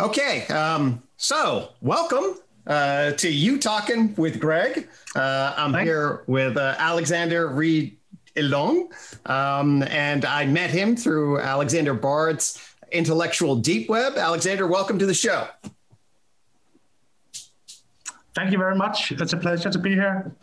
Okay, um, so welcome uh, to UTOKing with Gregg. Uh, I'm Thanks. here with uh, Alexander Reed Elung, um, and I met him through Alexander Bard's Intellectual Deep Web. Alexander, welcome to the show. Thank you very much. It's a pleasure to be here.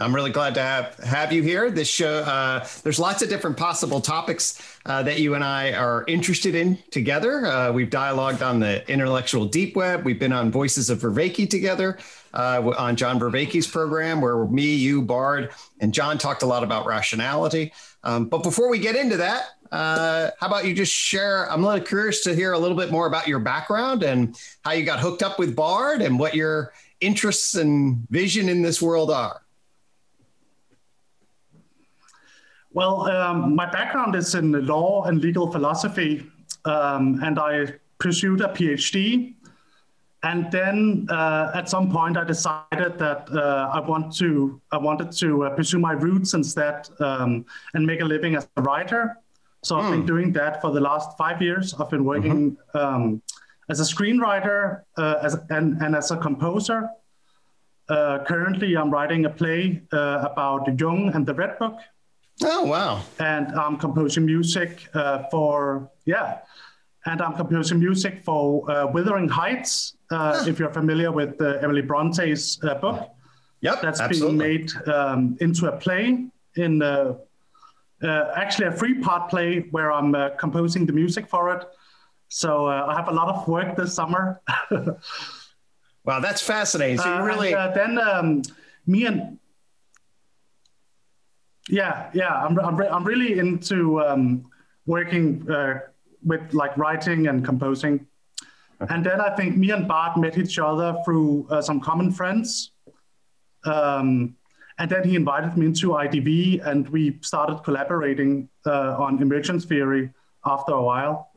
I'm really glad to have have you here. This show, uh, there's lots of different possible topics uh, that you and I are interested in together. Uh, we've dialogued on the intellectual deep web. We've been on Voices of Vervaeke together uh, on John Vervaeke's program, where me, you, Bard, and John talked a lot about rationality. Um, but before we get into that, uh, how about you just share? I'm a little curious to hear a little bit more about your background and how you got hooked up with Bard and what your interests and vision in this world are. Well, um, my background is in law and legal philosophy, um, and I pursued a PhD. And then uh, at some point, I decided that uh, I want to I wanted to uh, pursue my roots instead um, and make a living as a writer. So mm. I've been hmm. doing that for the last five years. I've been working mm-hmm. as a screenwriter uh, as, and, and as a composer. Uh, currently, I'm writing a play uh, about Jung and the Red Book, Oh wow! And I'm composing music uh, for yeah, and I'm composing music for uh, Wuthering Heights. Uh, huh. If you're familiar with uh, Emily Bronte's uh, book, yep, that's absolutely. being made um, into a play in uh, actually a three-part play where I'm composing the music for it. So I have a lot of work this summer. wow, that's fascinating. So you really and, then um, me and yeah, yeah, I'm I'm, re- I'm really into um, working uh, with like writing and composing. And then I think me and Bard met each other through uh, some common friends. Um, and then he invited me into IDW, and we started collaborating uh, on emergence theory after a while.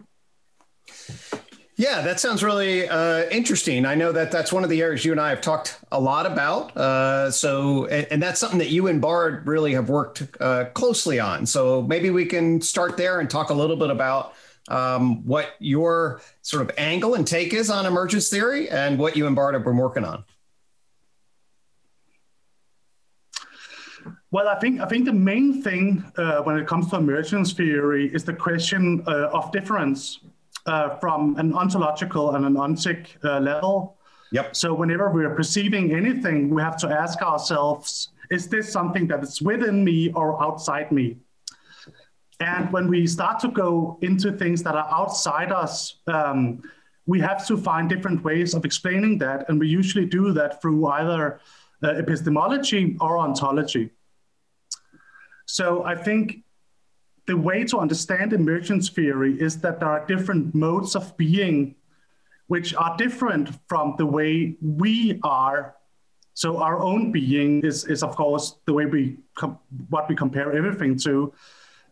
Yeah, that sounds really uh, interesting. I know that that's one of the areas you and I have talked a lot about. Uh, so, and, and, that's something that you and Bard really have worked uh, closely on. So maybe we can start there and talk a little bit about um, what your sort of angle and take is on emergence theory and what you and Bard have been working on. Well, I think I think the main thing uh, when it comes to emergence theory is the question uh, of difference uh, from an ontological and an ontic uh, level. Yep. So whenever we're perceiving anything, we have to ask ourselves, is this something that is within me or outside me? And when we start to go into things that are outside us, um, we have to find different ways of explaining that. And we usually do that through either uh, epistemology or ontology. So I think the way to understand emergence theory is that there are different modes of being which are different from the way we are. So our own being is, is of course the way we com- what we compare everything to.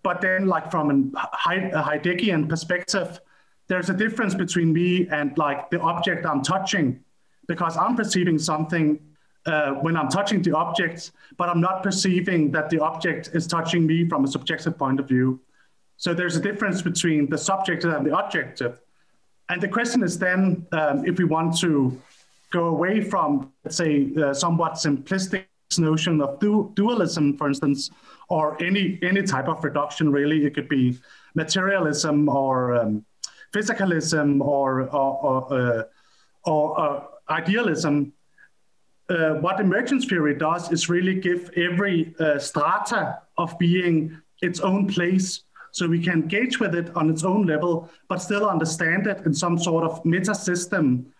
But then, like from an, a Heideggian perspective, there's a difference between me and like the object I'm touching, because I'm perceiving something uh, when I'm touching the object, but I'm not perceiving that the object is touching me from a subjective point of view. So there's a difference between the subjective and the objective. And the question is then um, if we want to go away from, let's say, uh, somewhat simplistic notion of du- dualism, for instance, or any any type of reduction. Really, it could be materialism or um, physicalism or or, or, uh, or uh, idealism uh, what emergence theory does is really give every uh, strata of being its own place. So we can engage with it on its own level but still understand it in some sort of meta system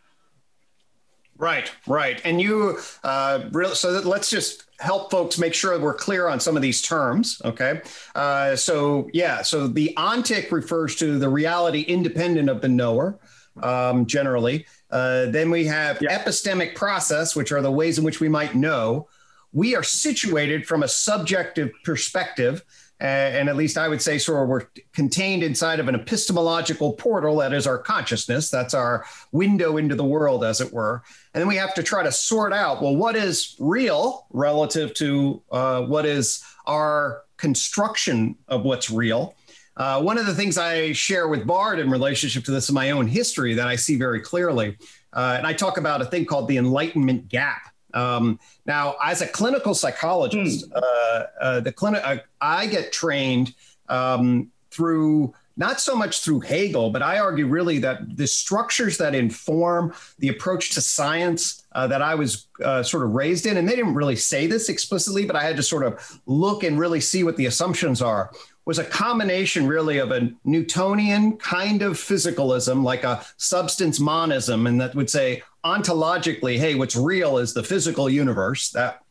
right right. And you uh, really so let's just help folks make sure we're clear on some of these terms okay? Uh, so yeah so the ontic refers to the reality independent of the knower um, generally uh, then we have yeah. epistemic process, which are the ways in which we might know. We are situated from a subjective perspective. Uh, and at least I would say, sort of, we're contained inside of an epistemological portal that is our consciousness. That's our window into the world, as it were. And then we have to try to sort out well, what is real relative to uh, what is our construction of what's real? Uh, one of the things I share with Bard in relationship to this in my own history that I see very clearly, uh, and I talk about a thing called the Enlightenment gap. Um, now, as a clinical psychologist, mm. uh, uh, the clinic uh, I get trained um, through not so much through Hegel, but I argue really that the structures that inform the approach to science uh, that I was uh, sort of raised in, and they didn't really say this explicitly, but I had to sort of look and really see what the assumptions are, was a combination really of a Newtonian kind of physicalism, like a substance monism, and that would say ontologically, hey, what's real is the physical universe. That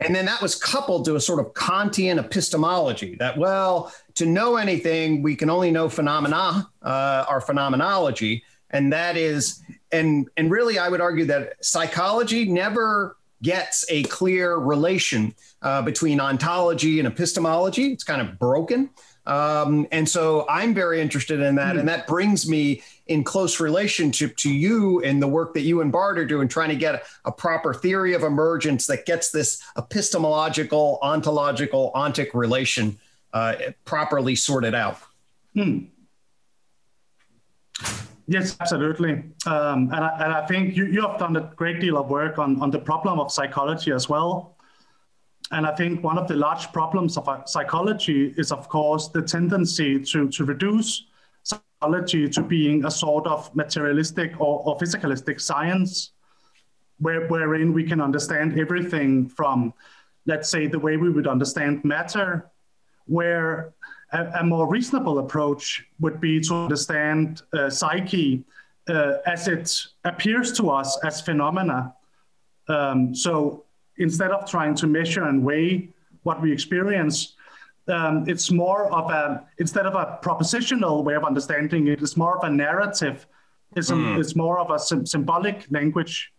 and then that was coupled to a sort of Kantian epistemology that, well, to know anything, we can only know phenomena, uh, our phenomenology. And that is, and, and really, I would argue that psychology never gets a clear relation uh, between ontology and epistemology. It's kind of broken. Um, and so I'm very interested in that. Mm. And that brings me in close relationship to you and the work that you and Bard are doing, trying to get a, a proper theory of emergence that gets this epistemological, ontological, ontic relation uh, properly sorted out. Hmm. Yes, absolutely. Um, and, I, and I think you, you have done a great deal of work on, on the problem of psychology as well. And I think one of the large problems of psychology is, of course, the tendency to, to reduce psychology to being a sort of materialistic or, or physicalistic science, where, wherein we can understand everything from, let's say, the way we would understand matter, where a, a more reasonable approach would be to understand uh, psyche uh, as it appears to us as phenomena. Um, so instead of trying to measure and weigh what we experience, um, it's more of a instead of a propositional way of understanding it, it's more of a narrative. It's, mm. a, it's more of a sim- symbolic language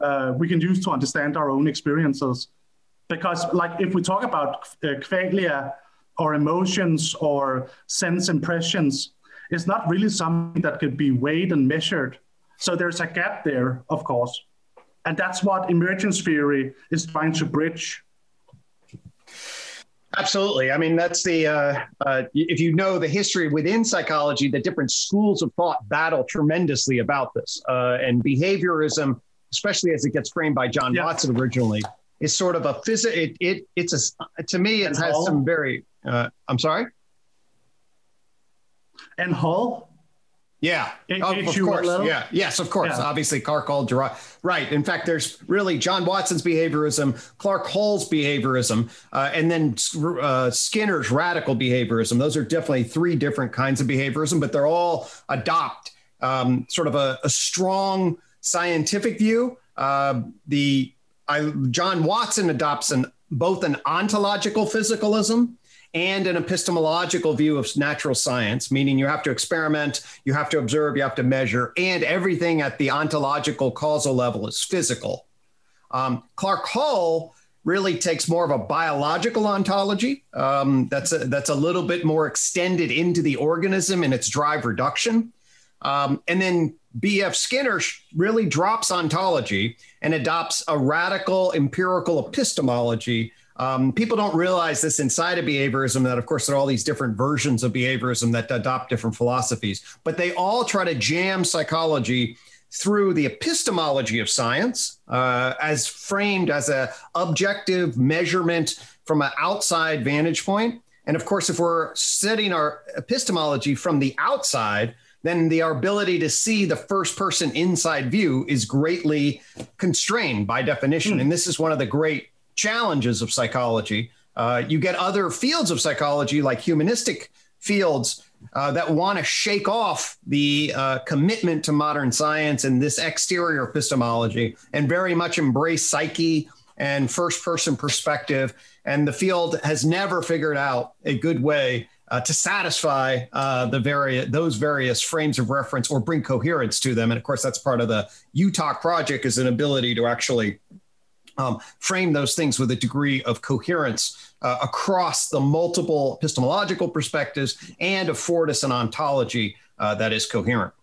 uh, we can use to understand our own experiences. Because, like, if we talk about uh, qualia or emotions or sense impressions, is not really something that could be weighed and measured. So there's a gap there, of course. And that's what emergence theory is trying to bridge. Absolutely. I mean, that's the, uh, uh, if you know the history within psychology, the different schools of thought battle tremendously about this. Uh, and behaviorism, especially as it gets framed by John yeah. Watson originally, is sort of a physical, it, it, it's a, to me, it has some very, uh, I'm sorry? And Hull. Yeah. oh, of course. Yeah. Yes, of course. Yeah. Obviously, Clark Hull, right. In fact, there's really John Watson's behaviorism, Clark Hull's behaviorism, uh, and then uh, Skinner's radical behaviorism. Those are definitely three different kinds of behaviorism, but they're all adopt um, sort of a, a, strong scientific view. Uh, the I, John Watson adopts an both an ontological physicalism and an epistemological view of natural science, meaning you have to experiment, you have to observe, you have to measure, and everything at the ontological causal level is physical. Um, Clark Hull really takes more of a biological ontology um, that's a, that's a little bit more extended into the organism and its drive reduction. Um, and then B.F. Skinner really drops ontology and adopts a radical empirical epistemology um, people don't realize this inside of behaviorism that, of course, there are all these different versions of behaviorism that adopt different philosophies, but they all try to jam psychology through the epistemology of science uh, as framed as a objective measurement from an outside vantage point. And of course, if we're setting our epistemology from the outside, then the ability to see the first person inside view is greatly constrained by definition. Mm. And this is one of the great challenges of psychology. Uh, you get other fields of psychology, like humanistic fields, uh, that want to shake off the uh, commitment to modern science and this exterior epistemology and very much embrace psyche and first person perspective. And the field has never figured out a good way uh, to satisfy uh, the various those various frames of reference or bring coherence to them. And of course, that's part of the UTOK project is an ability to actually um, frame those things with a degree of coherence uh, across the multiple epistemological perspectives and afford us an ontology uh, that is coherent.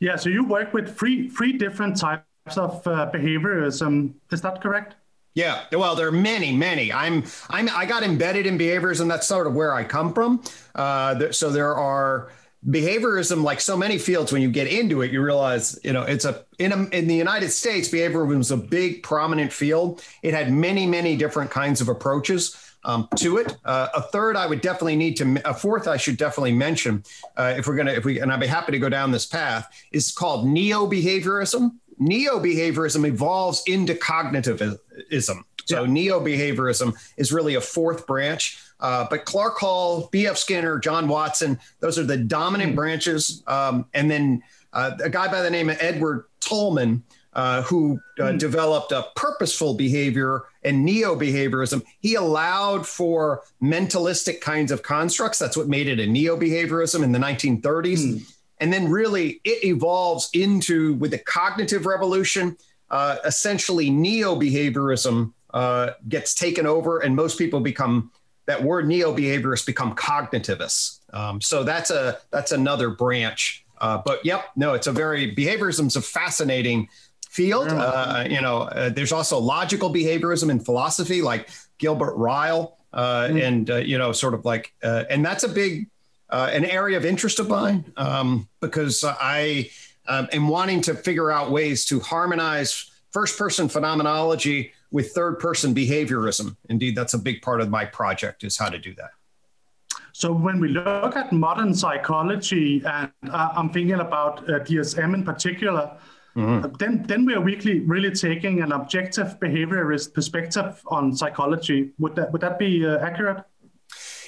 Yeah, so you work with three three different types of uh, behaviorism. Is that correct? Yeah, well, there are many, many. I'm, I'm, I got embedded in behaviorism. That's sort of where I come from. Uh, so there are behaviorism, like so many fields. When you get into it, you realize, you know, it's a in a, in the United States, behaviorism was a big, prominent field. It had many, many different kinds of approaches. Um, to it. Uh, a third, I would definitely need to. A fourth, I should definitely mention uh, if we're gonna. If we and I'd be happy to go down this path. Is called neo behaviorism neo behaviorism evolves into cognitivism. So yeah. neo behaviorism is really a fourth branch. Uh, but Clark Hull, B.F. Skinner, John Watson, those are the dominant mm. branches. Um, and then uh, a guy by the name of Edward Tolman, uh, who mm. developed a purposeful behavior and neo behaviorism, he allowed for mentalistic kinds of constructs. That's what made it a neo behaviorism in the 1930s. Mm. And then really it evolves into, with the cognitive revolution, uh, essentially neo behaviorism uh, gets taken over, and most people become that word neo behaviorists become cognitivists. Um, so that's a that's another branch. Uh, but yep, no, it's a very behaviorism's a fascinating field. Uh, you know, uh, there's also logical behaviorism in philosophy, like Gilbert Ryle, uh, mm. and uh, you know, sort of like, uh, and that's a big uh, an area of interest of mine um, because I um, am wanting to figure out ways to harmonize first person phenomenology with third person behaviorism. Indeed, that's a big part of my project is how to do that. So when we look at modern psychology, and uh, I'm thinking about uh, DSM in particular, mm-hmm. then then we are really really taking an objective behaviorist perspective on psychology. Would that would that be uh, accurate?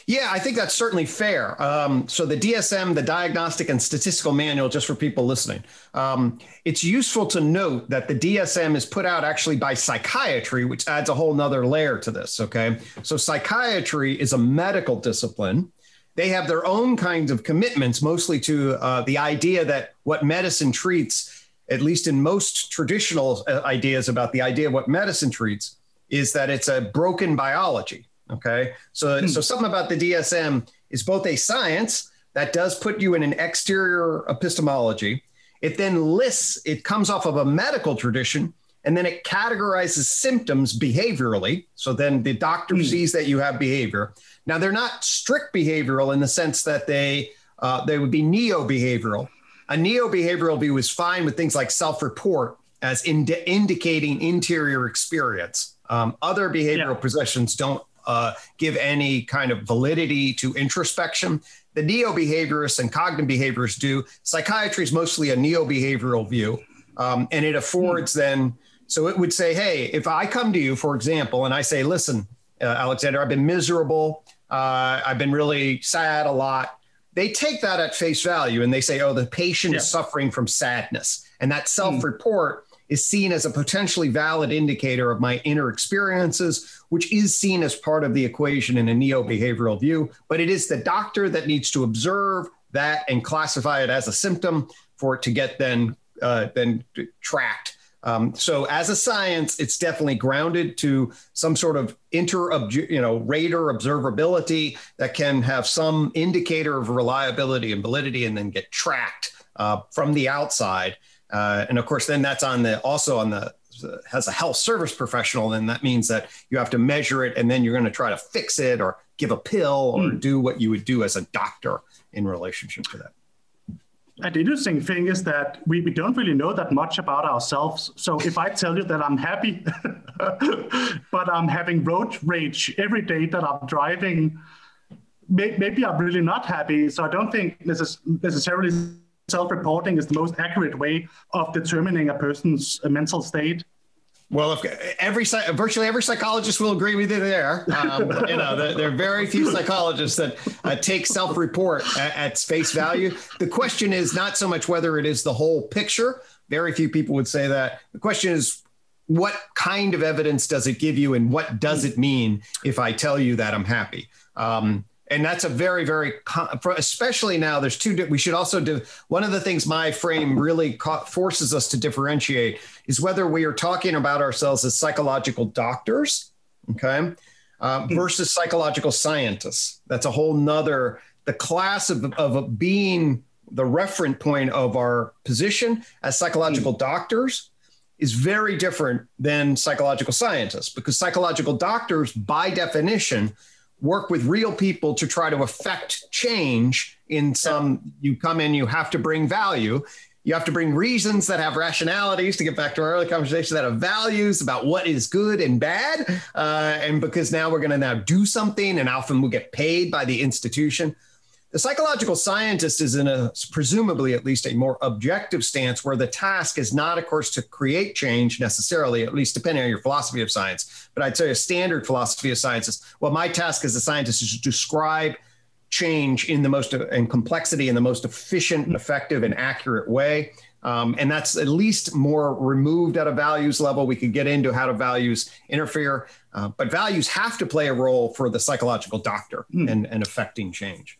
Yeah, I think that's certainly fair. Um, so the DSM, the Diagnostic and Statistical Manual, just for people listening, um, it's useful to note that the DSM is put out actually by psychiatry, which adds a whole nother layer to this. Okay, so psychiatry is a medical discipline. They have their own kinds of commitments, mostly to uh, the idea that what medicine treats, at least in most traditional uh, ideas about the idea of what medicine treats, is that it's a broken biology Okay. So, hmm. so something about the DSM is both a science that does put you in an exterior epistemology. It then lists, it comes off of a medical tradition, and then it categorizes symptoms behaviorally. So then the doctor hmm. sees that you have behavior. Now they're not strict behavioral in the sense that they uh, they would be neo behavioral. A neo behavioral view is fine with things like self report as ind- indicating interior experience. Um, other behavioral yeah. positions don't uh, give any kind of validity to introspection. The neo behaviorists and cognitive behaviorists do. Psychiatry is mostly a neo behavioral view, um, and it affords then. So it would say, hey, if I come to you, for example, and I say, listen, uh, Alexander, I've been miserable. Uh, I've been really sad a lot. They take that at face value and they say, oh, the patient yeah. is suffering from sadness. And that self report is seen as a potentially valid indicator of my inner experiences, which is seen as part of the equation in a neo behavioral view. But it is the doctor that needs to observe that and classify it as a symptom for it to get then uh, then tracked. Um, so as a science, it's definitely grounded to some sort of inter, you know, radar observability that can have some indicator of reliability and validity, and then get tracked uh, from the outside. Uh, and of course, then that's on the also on the has a health service professional, Then that means that you have to measure it, and then you're going to try to fix it or give a pill or mm. do what you would do as a doctor in relationship to that. And the interesting thing is that we, we don't really know that much about ourselves. So if I tell you that I'm happy, but I'm having road rage every day that I'm driving, may, maybe I'm really not happy. So I don't think necess- necessarily self-reporting is the most accurate way of determining a person's mental state. Well, if every virtually every psychologist will agree with you there. Um, you know, there, there, are very few psychologists that uh, take self-report at, at, face value. The question is not so much whether it is the whole picture. Very few people would say that. The question is what kind of evidence does it give you, and what does it mean if I tell you that I'm happy? Um, and that's a very very especially now there's two we should also do one of the things my frame really forces us to differentiate is whether we are talking about ourselves as psychological doctors okay uh, versus psychological scientists. That's a whole nother the class of, of being the referent point of our position as psychological doctors is very different than psychological scientists because psychological doctors, by definition, work with real people to try to affect change in some you come in you have to bring value you have to bring reasons that have rationalities to get back to our early conversation that have values about what is good and bad uh, and because now we're going to now do something and often we'll get paid by the institution the psychological scientist is in a presumably at least a more objective stance where the task is not, of course, to create change necessarily, at least depending on your philosophy of science. But I'd say a standard philosophy of science is well, my task as a scientist is to describe change in the most and complexity in the most efficient, effective, and accurate way. Um, and that's at least more removed at a values level. We could get into how do values interfere, uh, but values have to play a role for the psychological doctor mm. and, and affecting change.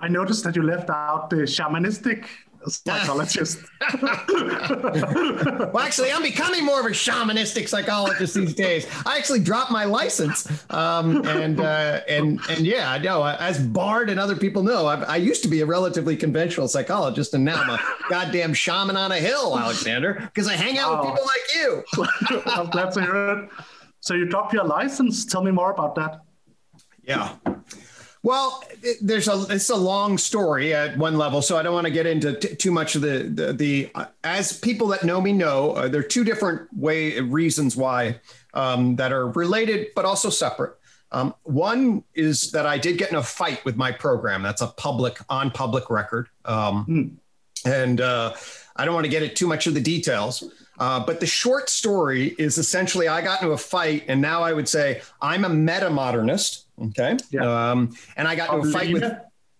I noticed that you left out the shamanistic psychologist. well, actually, I'm becoming more of a shamanistic psychologist these days. I actually dropped my license, um, and uh, and and yeah, I know. As Bard and other people know, I, I, used to be a relatively conventional psychologist, and now I'm a goddamn shaman on a hill, Alexander, because I hang out with people like you. I'm glad to hear it. So you dropped your license. Tell me more about that. Yeah. Well, it, there's a it's a long story at one level, so I don't want to get into t- too much of the the, the uh, as people that know me know, uh, there are two different way reasons why um, that are related but also separate. Um, one is that I did get in a fight with my program. That's a public on public record, um, mm. and uh, I don't want to get into too much of the details. Uh, but the short story is essentially I got into a fight, and now I would say I'm a meta modernist. Okay. Yeah. Um, and I got into a fight with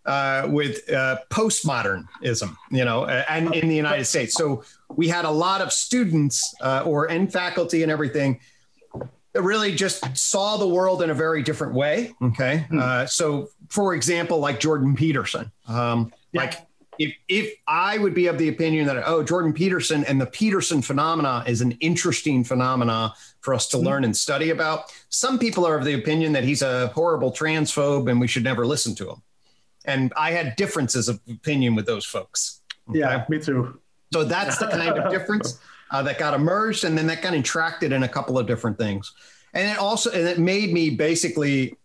uh, with uh, postmodernism, you know, and in the United States. So we had a lot of students uh, or and faculty and everything that really just saw the world in a very different way. Okay. Mm. Uh, so, for example, like Jordan Peterson, um, yeah. like if if I would be of the opinion that oh Jordan Peterson and the Peterson phenomena is an interesting phenomena for us to mm-hmm. learn and study about. Some people are of the opinion that he's a horrible transphobe and we should never listen to him. And I had differences of opinion with those folks. Okay? Yeah, me too. So that's the kind of difference uh, that got emerged, and then that got entracted in a couple of different things. And it also and it made me basically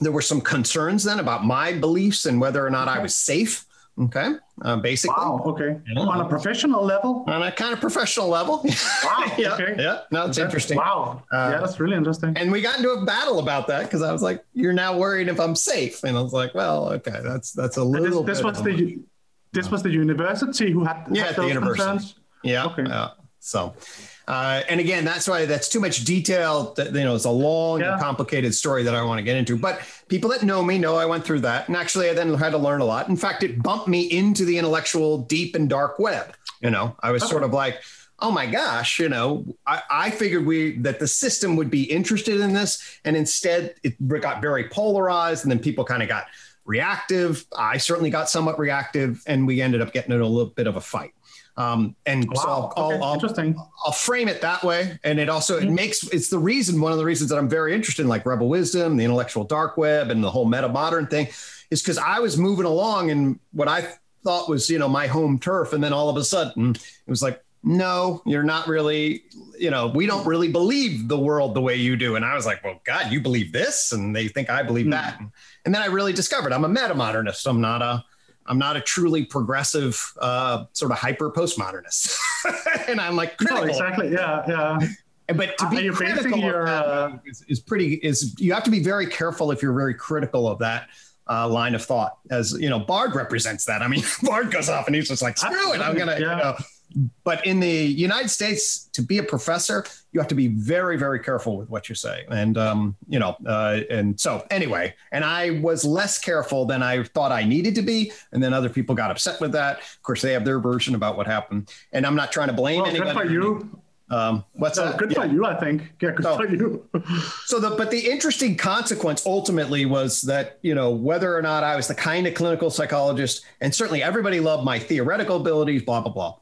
there were some concerns then about my beliefs and whether or not I was safe Okay, uh, basically. Wow. Okay. Yeah. On a professional level. On a kind of professional level. Wow. yeah. Okay. Yeah. No, it's interesting. Wow. Uh, yeah, that's really interesting. And we got into a battle about that because I was like, "You're now worried if I'm safe," and I was like, "Well, okay, that's that's a little." this, this was the this was the university who had yeah had the university. Concerns? Yeah. Okay. Uh, so, uh, and again, that's why that's too much detail. That, you know, it's a long yeah. and complicated story that I want to get into. But people that know me know I went through that, and actually, I then had to learn a lot. In fact, it bumped me into the intellectual deep and dark web. You know, I was oh. sort of like, oh my gosh, you know, I, I, figured we that the system would be interested in this, and instead it got very polarized, and then people kind of got reactive. I certainly got somewhat reactive, and we ended up getting in a little bit of a fight. Um, and wow. so I'll, okay. I'll, Interesting. I'll, frame it that way. And it also, it mm-hmm. makes, it's the reason, one of the reasons that I'm very interested in like rebel wisdom, the intellectual dark web and the whole meta modern thing is because I was moving along in what I thought was, you know, my home turf. And then all of a sudden it was like, no, you're not really, you know, we don't really believe the world the way you do. And I was like, well, God, you believe this? And they think I believe mm. that. And then I really discovered I'm a meta modernist. I'm not a, I'm not a truly progressive uh, sort of hyper postmodernist, and I'm like critical. No, exactly. Yeah, yeah. But to be critical your, uh... is, is, pretty is you have to be very careful if you're very critical of that uh, line of thought. As you know, Bard represents that. I mean, Bard goes off and he's just like, screw it, I'm gonna, yeah. you know, but in the United States, to be a professor, you have to be very, very careful with what you say. And, um, you know, uh, and so anyway, and I was less careful than I thought I needed to be. And then other people got upset with that. Of course, they have their version about what happened. And I'm not trying to blame well, anybody. Good for you. Um, what's that? Good yeah. for you, I think. Yeah, good so, for you. so the but the interesting consequence ultimately was that you know whether or not I was the kind of clinical psychologist, and certainly everybody loved my theoretical abilities, blah blah blah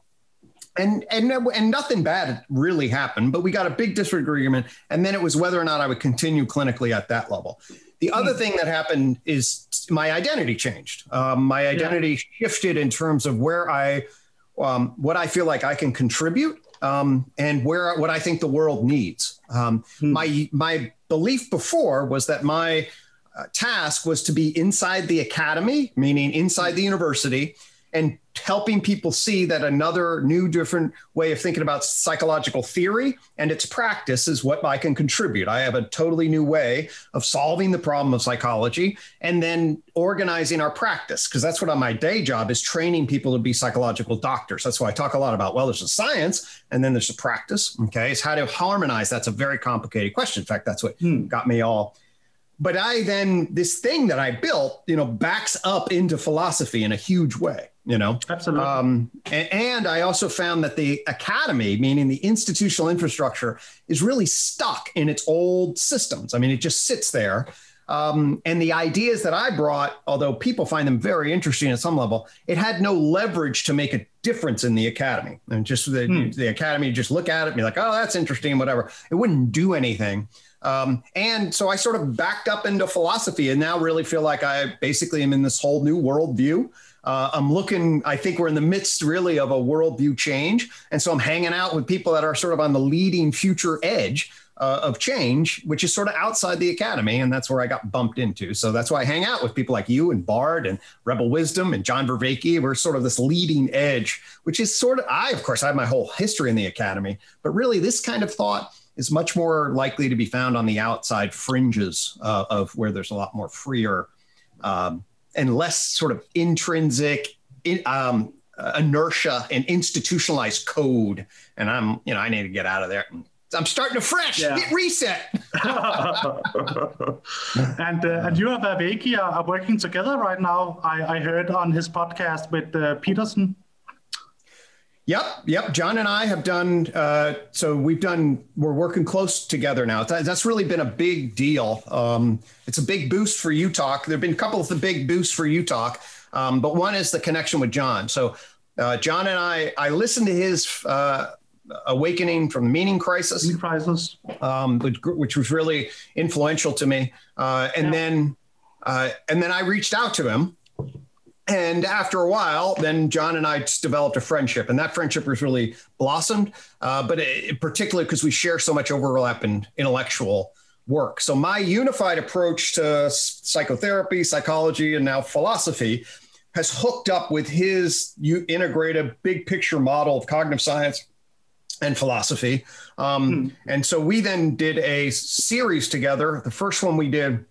and and and nothing bad really happened but we got a big disagreement and then it was whether or not i would continue clinically at that level the other hmm. thing that happened is my identity changed um, my identity yeah. shifted in terms of where i um, what i feel like i can contribute um, and where what I think the world needs. Um, hmm. My my belief before was that my uh, task was to be inside the academy, meaning inside the university, and helping people see that another new, different way of thinking about psychological theory and its practice is what I can contribute. I have a totally new way of solving the problem of psychology and then organizing our practice, because that's what on my day job is training people to be psychological doctors. That's why I talk a lot about, well, there's a science and then there's a practice. Okay. It's how to harmonize. That's a very complicated question. In fact, that's what hmm. got me all but I then this thing that I built, you know, backs up into philosophy in a huge way you know? Absolutely. Um, and, and, i also found that the academy meaning the institutional infrastructure is really stuck in its old systems. I mean it just sits there. Um, and the ideas that i brought although people find them very interesting at some level it had no leverage to make a difference in the academy. And just the, hmm. the academy just look at it and be like oh that's interesting whatever. It wouldn't do anything um, and so I sort of backed up into philosophy and now really feel like I basically am in this whole new worldview uh, I'm looking, I think we're in the midst really of a worldview change. And so I'm hanging out with people that are sort of on the leading future edge uh, of change, which is sort of outside the academy. And that's where I got bumped into. So that's why I hang out with people like you and Bard and Rebel Wisdom and John Vervaeke. We're sort of this leading edge, which is sort of, I, of course, I have my whole history in the academy, but really this kind of thought is much more likely to be found on the outside fringes uh, of where there's a lot more freer um, and less sort of intrinsic in, um, inertia and institutionalized code. And I'm, you know, I need to get out of there. I'm starting to fresh. Yeah. Get reset. and uh, and you and Vervaeke are working together right now. I, I heard on his podcast with uh, Peterson. Yep, yep. John and I have done. Uh, so we've done. We're working close together now. That's really been a big deal. Um, it's a big boost for UTOK. There've been a couple of the big boosts for UTOK, um, but one is the connection with John. So uh, John and I, I listened to his uh, awakening from the meaning crisis, meaning crisis, um, which, which, was really influential to me. Uh, and yeah. then, uh, and then I reached out to him and after a while, then John and I developed a friendship, and that friendship was really blossomed. Uh, but it, particularly because we share so much overlap in intellectual work. So my unified approach to psychotherapy, psychology, and now philosophy has hooked up with his integrated big picture model of cognitive science and philosophy. Um, hmm. And so we then did a series together. The first one we did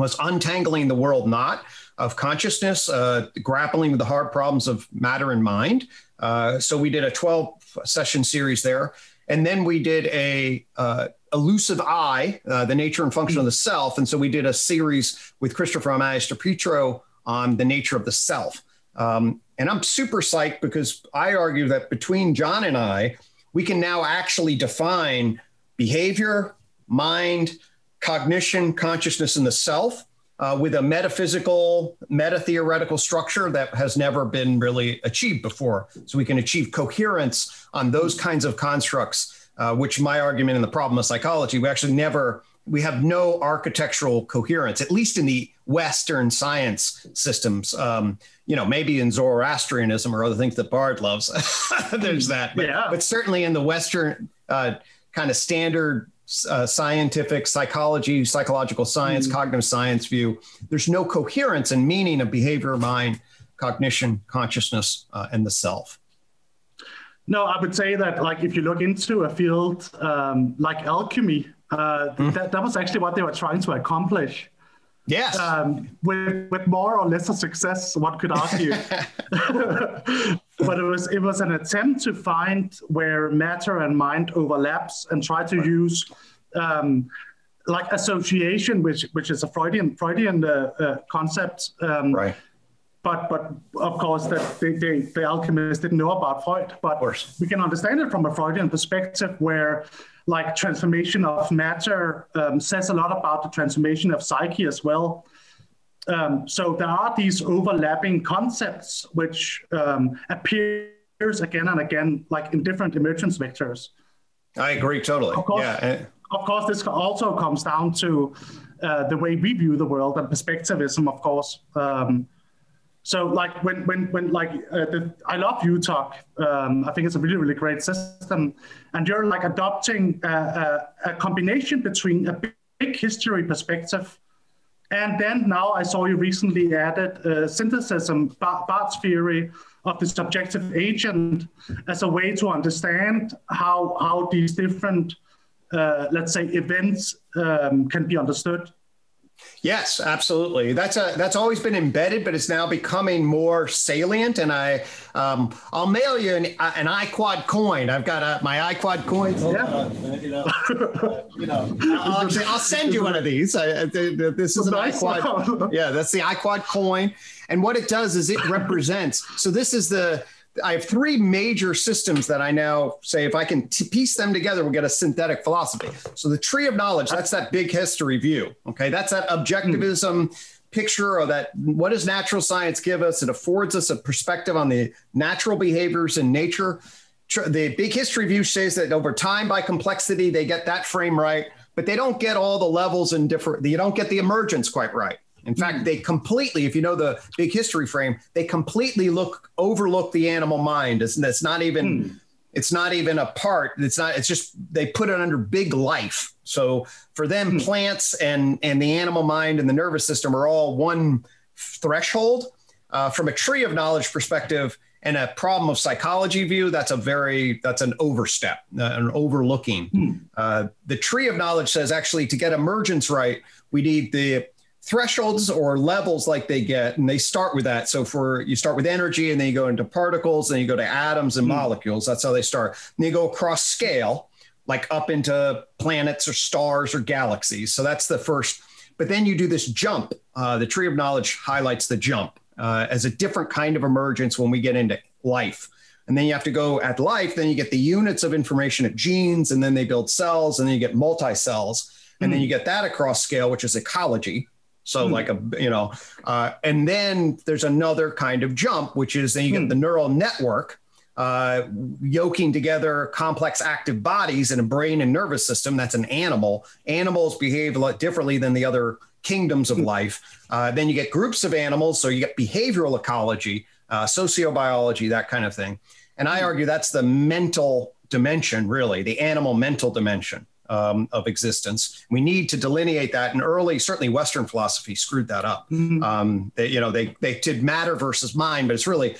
was Untangling the World Knot of consciousness, uh, grappling with the hard problems of matter and mind. Uh, so we did a 12 session series there. And then we did a uh, elusive I, uh, the nature and function of the self. And so we did a series with Christopher Maestro on the nature of the self. Um, and I'm super psyched because I argue that between John and I, we can now actually define behavior, mind, cognition, consciousness, and the self uh, with a metaphysical, meta theoretical structure that has never been really achieved before. So we can achieve coherence on those kinds of constructs, uh, which my argument in the problem of psychology, we actually never, we have no architectural coherence, at least in the Western science systems. Um, you know, maybe in Zoroastrianism or other things that Bard loves, there's that. But, yeah. but certainly in the Western uh, kind of standard uh, scientific psychology, psychological science, mm. cognitive science view, there's no coherence and meaning of behavior, mind, cognition, consciousness, uh, and the self. No, I would say that, like, if you look into a field um, like alchemy, uh, mm. that, that was actually what they were trying to accomplish. Yes. Um, with, with more or lesser success, one could argue. but it was it was an attempt to find where matter and mind overlaps and try to use um, like association, which which is a Freudian Freudian uh, uh, concept. Um, right. But but of course that they, they, the alchemists didn't know about Freud. But we can understand it from a Freudian perspective, where like transformation of matter um, says a lot about the transformation of psyche as well. Um, so there are these overlapping concepts which um, appears again and again, like in different emergence vectors. I agree totally. Of course, yeah. Of course, this also comes down to uh, the way we view the world and perspectivism, of course. Um, so like when when when like uh, the, I love UTOK. Um, I think it's a really really great system, and you're like adopting a, a, a combination between a big history perspective, and then now I saw you recently added uh, syntheism, Bard's theory of the subjective agent as a way to understand how how these different uh, let's say events um, can be understood Yes, absolutely. That's a that's always been embedded, but it's now becoming more salient. And I, um, I'll mail you an, an iQuad coin. I've got a, my iQuad coins. Yeah. Uh, you know, uh, you know I'll, I'll, send you one of these. I, this is an iQuad. Yeah, that's the iQuad coin. And what it does is it represents. So this is the I have three major systems that I now say if I can t- piece them together, we'll get a synthetic philosophy. So the tree of knowledge, that's that big history view. Okay, that's that objectivism. Hmm. Picture of that. What does natural science give us? It affords us a perspective on the natural behaviors in nature. The big history view says that over time, by complexity, they get that frame right, but they don't get all the levels and different. You don't get the emergence quite right. In fact, they completely, if you know the big history frame, they completely look overlook the animal mind. It's, it's not even hmm. it's not even a part. It's not. It's just they put it under big life. So for them, hmm. plants and and the animal mind and the nervous system are all one threshold. Uh, from a tree of knowledge perspective and a problem of psychology view, that's a very that's an overstep, uh, an overlooking. Hmm. Uh, the tree of knowledge says actually to get emergence right, we need the thresholds or levels like they get and they start with that. So for you start with energy and then you go into particles then you go to atoms and mm. molecules. That's how they start. And they go across scale like up into planets or stars or galaxies. So that's the first but then you do this jump. Uh, the tree of knowledge highlights the jump uh, as a different kind of emergence when we get into life. And then you have to go at life then you get the units of information at genes and then they build cells and then you get multi-cells. And mm. then hmm. you get that across scale which is ecology so hmm. like a you know, uh, and then there's another kind of jump, which is then you get hmm. the neural network uh, yoking together complex active bodies in a brain and nervous system. That's an animal. Animals behave a lot differently than the other kingdoms of hmm. life. Uh, then you get groups of animals, so you get behavioral ecology, uh, sociobiology, that kind of thing. And I hmm. argue that's the mental dimension, really, the animal mental dimension um, of existence. We need to delineate that. And early, certainly Western philosophy screwed that up. Mm-hmm. Um, they, you know, they they did matter versus mind, but it's really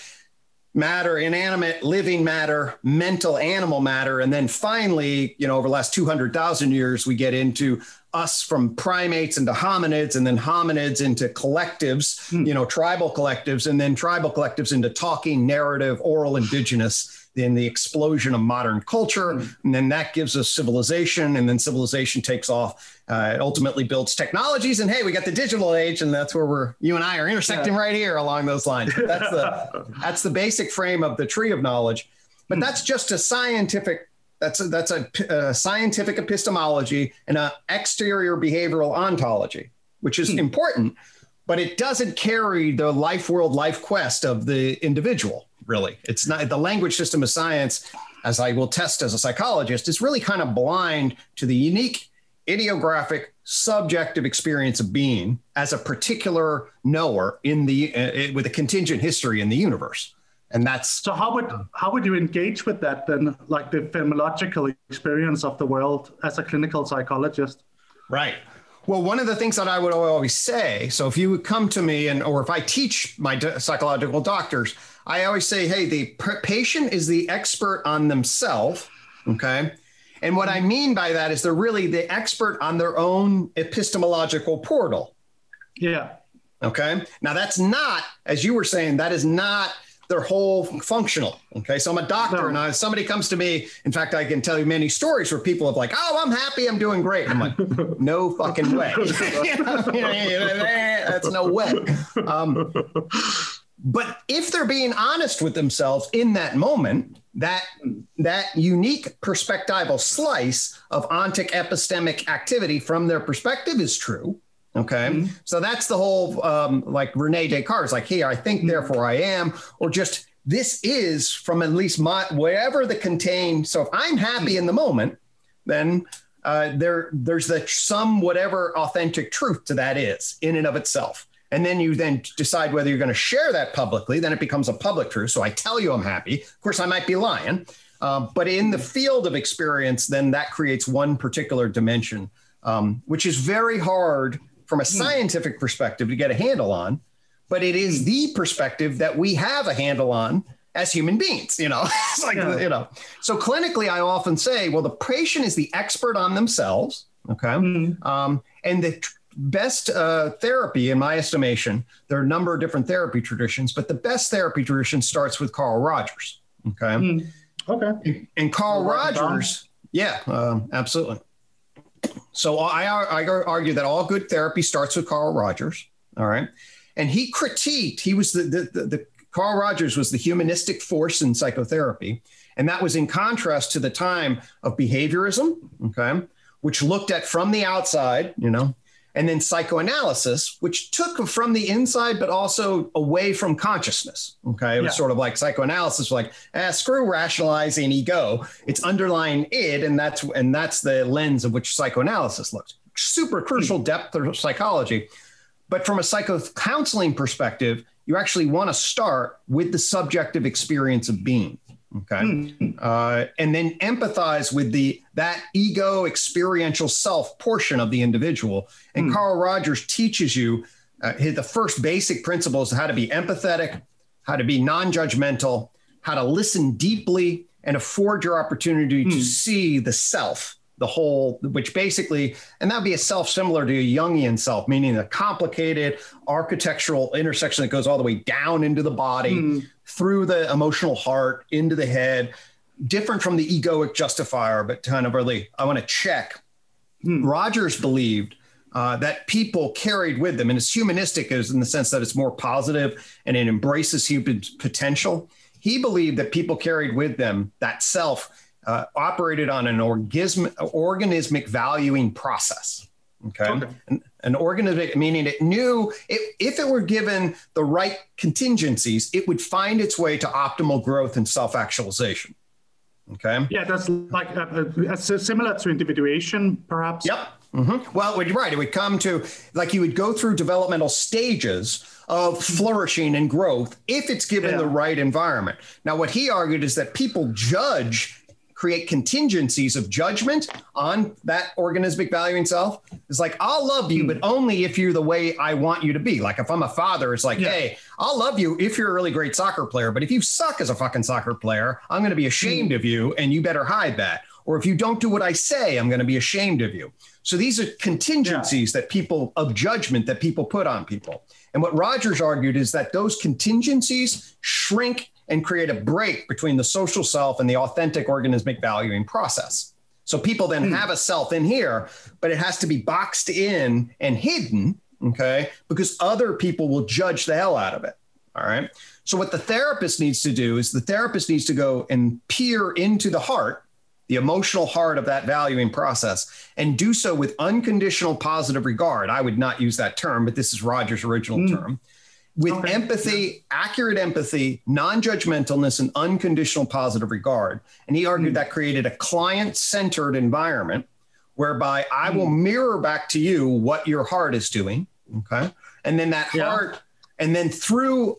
matter, inanimate, living matter, mental, animal matter, and then finally, you know, over the last two hundred thousand years, we get into us from primates into hominids and then hominids into collectives, mm. you know, tribal collectives, and then tribal collectives into talking, narrative, oral, indigenous in the explosion of modern culture. Mm-hmm. And then that gives us civilization. And then civilization takes off. Uh, ultimately builds technologies. And hey, we got the digital age. And that's where we're, you and I are intersecting yeah. right here along those lines. That's the, that's the basic frame of the tree of knowledge. But mm-hmm. that's just a scientific that's a, that's a, a scientific epistemology and an exterior behavioral ontology, which is hmm. important, but it doesn't carry the life world life quest of the individual really. It's not the language system of science, as I will test as a psychologist, is really kind of blind to the unique idiographic subjective experience of being as a particular knower in the uh, with a contingent history in the universe. And that's so how would how would you engage with that then like the phenomenological experience of the world as a clinical psychologist? Right. Well, one of the things that I would always say, so if you would come to me and or if I teach my psychological doctors, I always say, hey, the patient is the expert on themselves. Okay. And what I mean by that is they're really the expert on their own epistemological portal. Yeah. Okay. Now, that's not, as you were saying, that is not their whole functional. Okay. So I'm a doctor no. and I, somebody comes to me. In fact, I can tell you many stories where people have like, oh, I'm happy. I'm doing great. And I'm like, no fucking way. That's no way. Um, but if they're being honest with themselves in that moment, that that unique perspectival slice of ontic epistemic activity from their perspective is true. Okay, mm-hmm. so that's the whole um, like Rene Descartes, like here I think, mm-hmm. therefore I am, or just this is from at least my wherever the contained. So if I'm happy in the moment, then uh, there there's the some whatever authentic truth to that is in and of itself. And then you then decide whether you're going to share that publicly. Then it becomes a public truth. So I tell you I'm happy. Of course, I might be lying, uh, but in the field of experience, then that creates one particular dimension, um, which is very hard from a hmm. scientific perspective to get a handle on. But it is the perspective that we have a handle on as human beings. You know, it's like yeah. you know. So clinically, I often say, well, the patient is the expert on themselves. Okay, mm-hmm. um, and the best uh, therapy, in my estimation, there are a number of different therapy traditions, but the best therapy tradition starts with Carl Rogers. Okay. Mm. Okay. And, Carl Rogers, yeah, um, absolutely. So I, I argue that all good therapy starts with Carl Rogers. All right. And he critiqued, he was the, the, the, the Carl Rogers was the humanistic force in psychotherapy. And that was in contrast to the time of behaviorism, okay, which looked at from the outside, you know, and then psychoanalysis, which took from the inside, but also away from consciousness. Okay. It was yeah. sort of like psychoanalysis, like, ah, screw rationalizing ego. It's underlying it. And that's and that's the lens of which psychoanalysis looks. Super crucial hmm. depth of psychology. But from a psycho counseling perspective, you actually want to start with the subjective experience of being okay mm. uh, and then empathize with the that ego experiential self portion of the individual and mm. carl rogers teaches you uh, the first basic principles of how to be empathetic how to be non-judgmental how to listen deeply and afford your opportunity mm. to hmm. see the self the whole, which basically, and that'd be a self similar to a Jungian self, meaning a complicated architectural intersection that goes all the way down into the body, mm. through the emotional heart, into the head, different from the egoic justifier, but kind of really, I want to check. Mm. Rogers believed uh, that people carried with them, and it's humanistic is in the sense that it's more positive and it embraces human potential. He believed that people carried with them that self uh, operated on an organism, organismic valuing process. Okay. okay. An, an organismic, meaning it knew it, if it were given the right contingencies, it would find its way to optimal growth and self actualization. Okay. Yeah, that's like uh, uh, similar to individuation, perhaps. Yep. Mm-hmm. Well, you're right. It would come to like you would go through developmental stages of flourishing and growth if it's given yeah. the right environment. Now, what he argued is that people judge create contingencies of judgment on that organismic valuing self. It's like, I'll love you, but hmm. only if you're the way I want you to be. Like if I'm a father, it's like, yeah. hey, I'll love you if you're a really great soccer player, but if you suck as a fucking soccer player, I'm going to be ashamed mm. of you and you better hide that. Or if you don't do what I say, I'm going to be ashamed of you. So these are contingencies yeah. that people of judgment that people put on people. And what Rogers argued is that those contingencies shrink and create a break between the social self and the authentic organismic valuing process. So people then mm. have a self in here, but it has to be boxed in and hidden, okay? Because other people will judge the hell out of it. All right. So what the therapist needs to do is the therapist needs to go and peer into the heart, the emotional heart of that valuing process, and do so with unconditional positive regard. I would not use that term, but this is Rogers' original mm. term with okay. empathy, accurate empathy, non judgmentalness, and unconditional positive regard. And he argued mm. that created a client centered environment whereby I mm. will mirror back to you what your heart is doing. Okay. And then that yeah. heart, and then through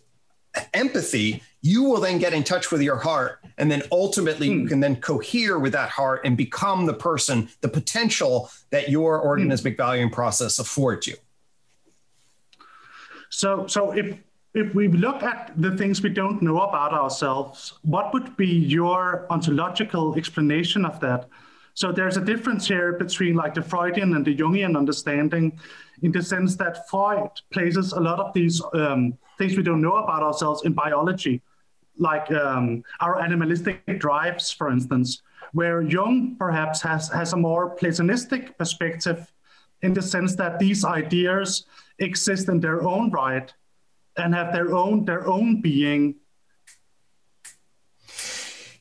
empathy, you will then get in touch with your heart. And then ultimately, mm. you hmm. can then cohere with that heart and become the person, the potential that your organismic valuing process affords you. So, so if if we look at the things we don't know about ourselves, what would be your ontological explanation of that? So there's a difference here between like the Freudian and the Jungian understanding, in the sense that Freud places a lot of these um, things we don't know about ourselves in biology, like um, our animalistic drives, for instance, where Jung perhaps has, has a more Platonistic perspective in the sense that these ideas exist in their own right and have their own their own being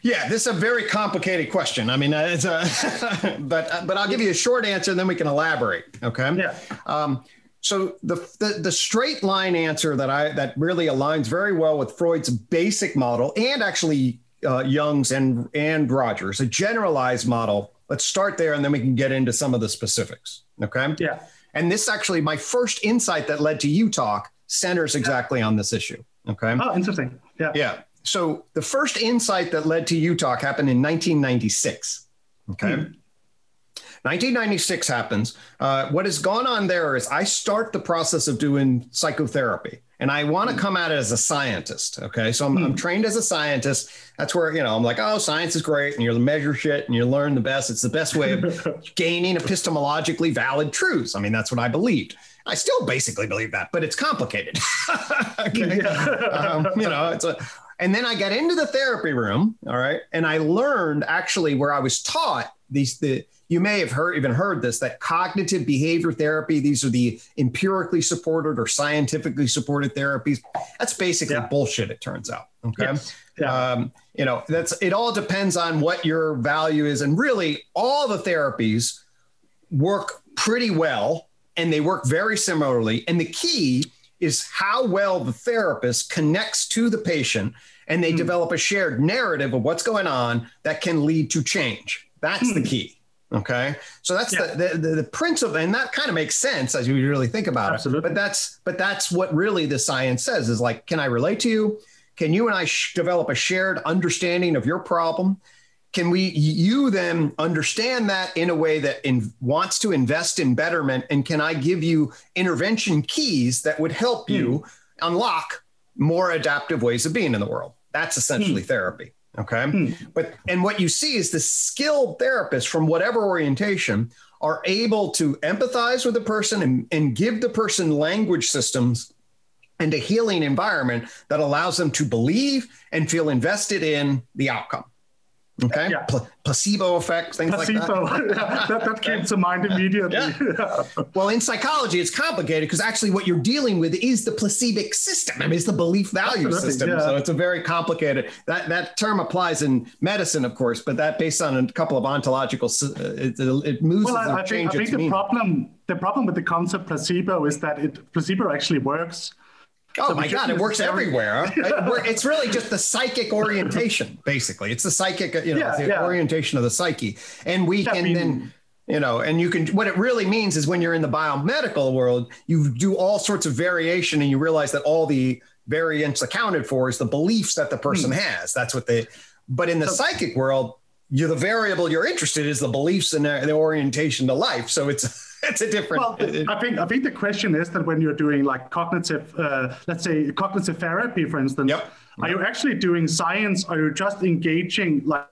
yeah, this is a very complicated question. I mean, uh, it's a, but uh, but I'll give you a short answer, and then we can elaborate. Okay. Yeah. Um, so the, the the straight line answer that I that really aligns very well with Freud's basic model, and actually uh, Jung's and and Rogers, a generalized model. Let's start there, and then we can get into some of the specifics. Okay. Yeah. And this actually, my first insight that led to UTOK centers exactly on this issue. Okay. Oh, interesting. Yeah. Yeah. So the first insight that led to UTOK happened in 1996. Okay. Hmm. 1996 happens. Uh, what has gone on there is I start the process of doing psychotherapy and I want to come at it as a scientist. Okay. So I'm, I'm, hmm. trained as a scientist. That's where, you know, I'm like, oh, science is great. And you measure shit and you learn the best. It's the best way of gaining epistemologically valid truths. I mean, that's what I believed. I still basically believe that, but it's complicated. okay. um, you know, it's a, and then I got into the therapy room. All right. And I learned actually where I was taught these, the, you may have heard even heard this that cognitive behavior therapy these are the empirically supported or scientifically supported therapies that's basically yeah. bullshit it turns out okay yes. yeah. um, you know that's it all depends on what your value is and really all the therapies work pretty well and they work very similarly and the key is how well the therapist connects to the patient and they mm. develop a shared narrative of what's going on that can lead to change that's mm. the hmm. key Okay, so that's yeah. the, the, the principle, and that kind of makes sense as you really think about Absolutely. it. But that's but that's what really the science says is like, can I relate to you? Can you and I sh- develop a shared understanding of your problem? Can we you then understand that in a way that in, wants to invest in betterment? And can I give you intervention keys that would help mm. you unlock more adaptive ways of being in the world? That's essentially mm. therapy. Okay. Hmm. But, and what you see is the skilled therapists from whatever orientation are able to empathize with the person and, and give the person language systems and a healing environment that allows them to believe and feel invested in the outcome. Okay. Yeah. Pl- placebo effect, things placebo. like that. that. That came to mind immediately. Yeah. well, in psychology, it's complicated because actually what you're dealing with is the placebic system. I mean, it's the belief value Absolutely, system. Yeah. So it's a very complicated, that, that term applies in medicine, of course, but that based on a couple of ontological, uh, it, it moves well, I, I think, I think the problem, the problem with the concept placebo is that it placebo actually works Oh so my God, it works everywhere. it's really just the psychic orientation, basically. It's the psychic, you know, yeah, the yeah. orientation of the psyche. And we yeah, can mean, then, you know, and you can, what it really means is when you're in the biomedical world, you do all sorts of variation and you realize that all the variance accounted for is the beliefs that the person hmm. has. That's what they, but in the so, psychic world, you're the variable you're interested in is the beliefs and the orientation to life. So it's, it's a different. Well, I think I think the question is that when you're doing like cognitive, uh, let's say cognitive therapy, for instance, yep. are you actually doing science? Or are you just engaging like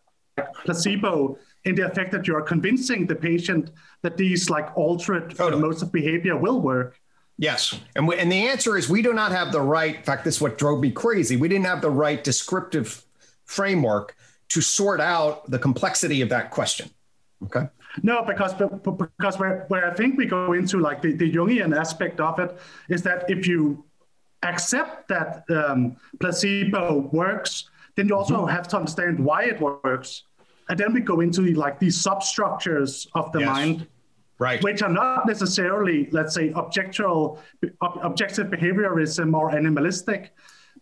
placebo in the effect that you're convincing the patient that these like altered totally. modes of behavior will work? Yes. And, we, and the answer is we do not have the right, in fact, this is what drove me crazy. We didn't have the right descriptive framework to sort out the complexity of that question. Okay. No, because because where, where I think we go into like the, the Jungian aspect of it is that if you accept that um, placebo works, then you also mm-hmm. have to understand why it works, and then we go into like these substructures of the yes. mind, right? Which are not necessarily, let's say, objectual ob- objective behaviorism or animalistic,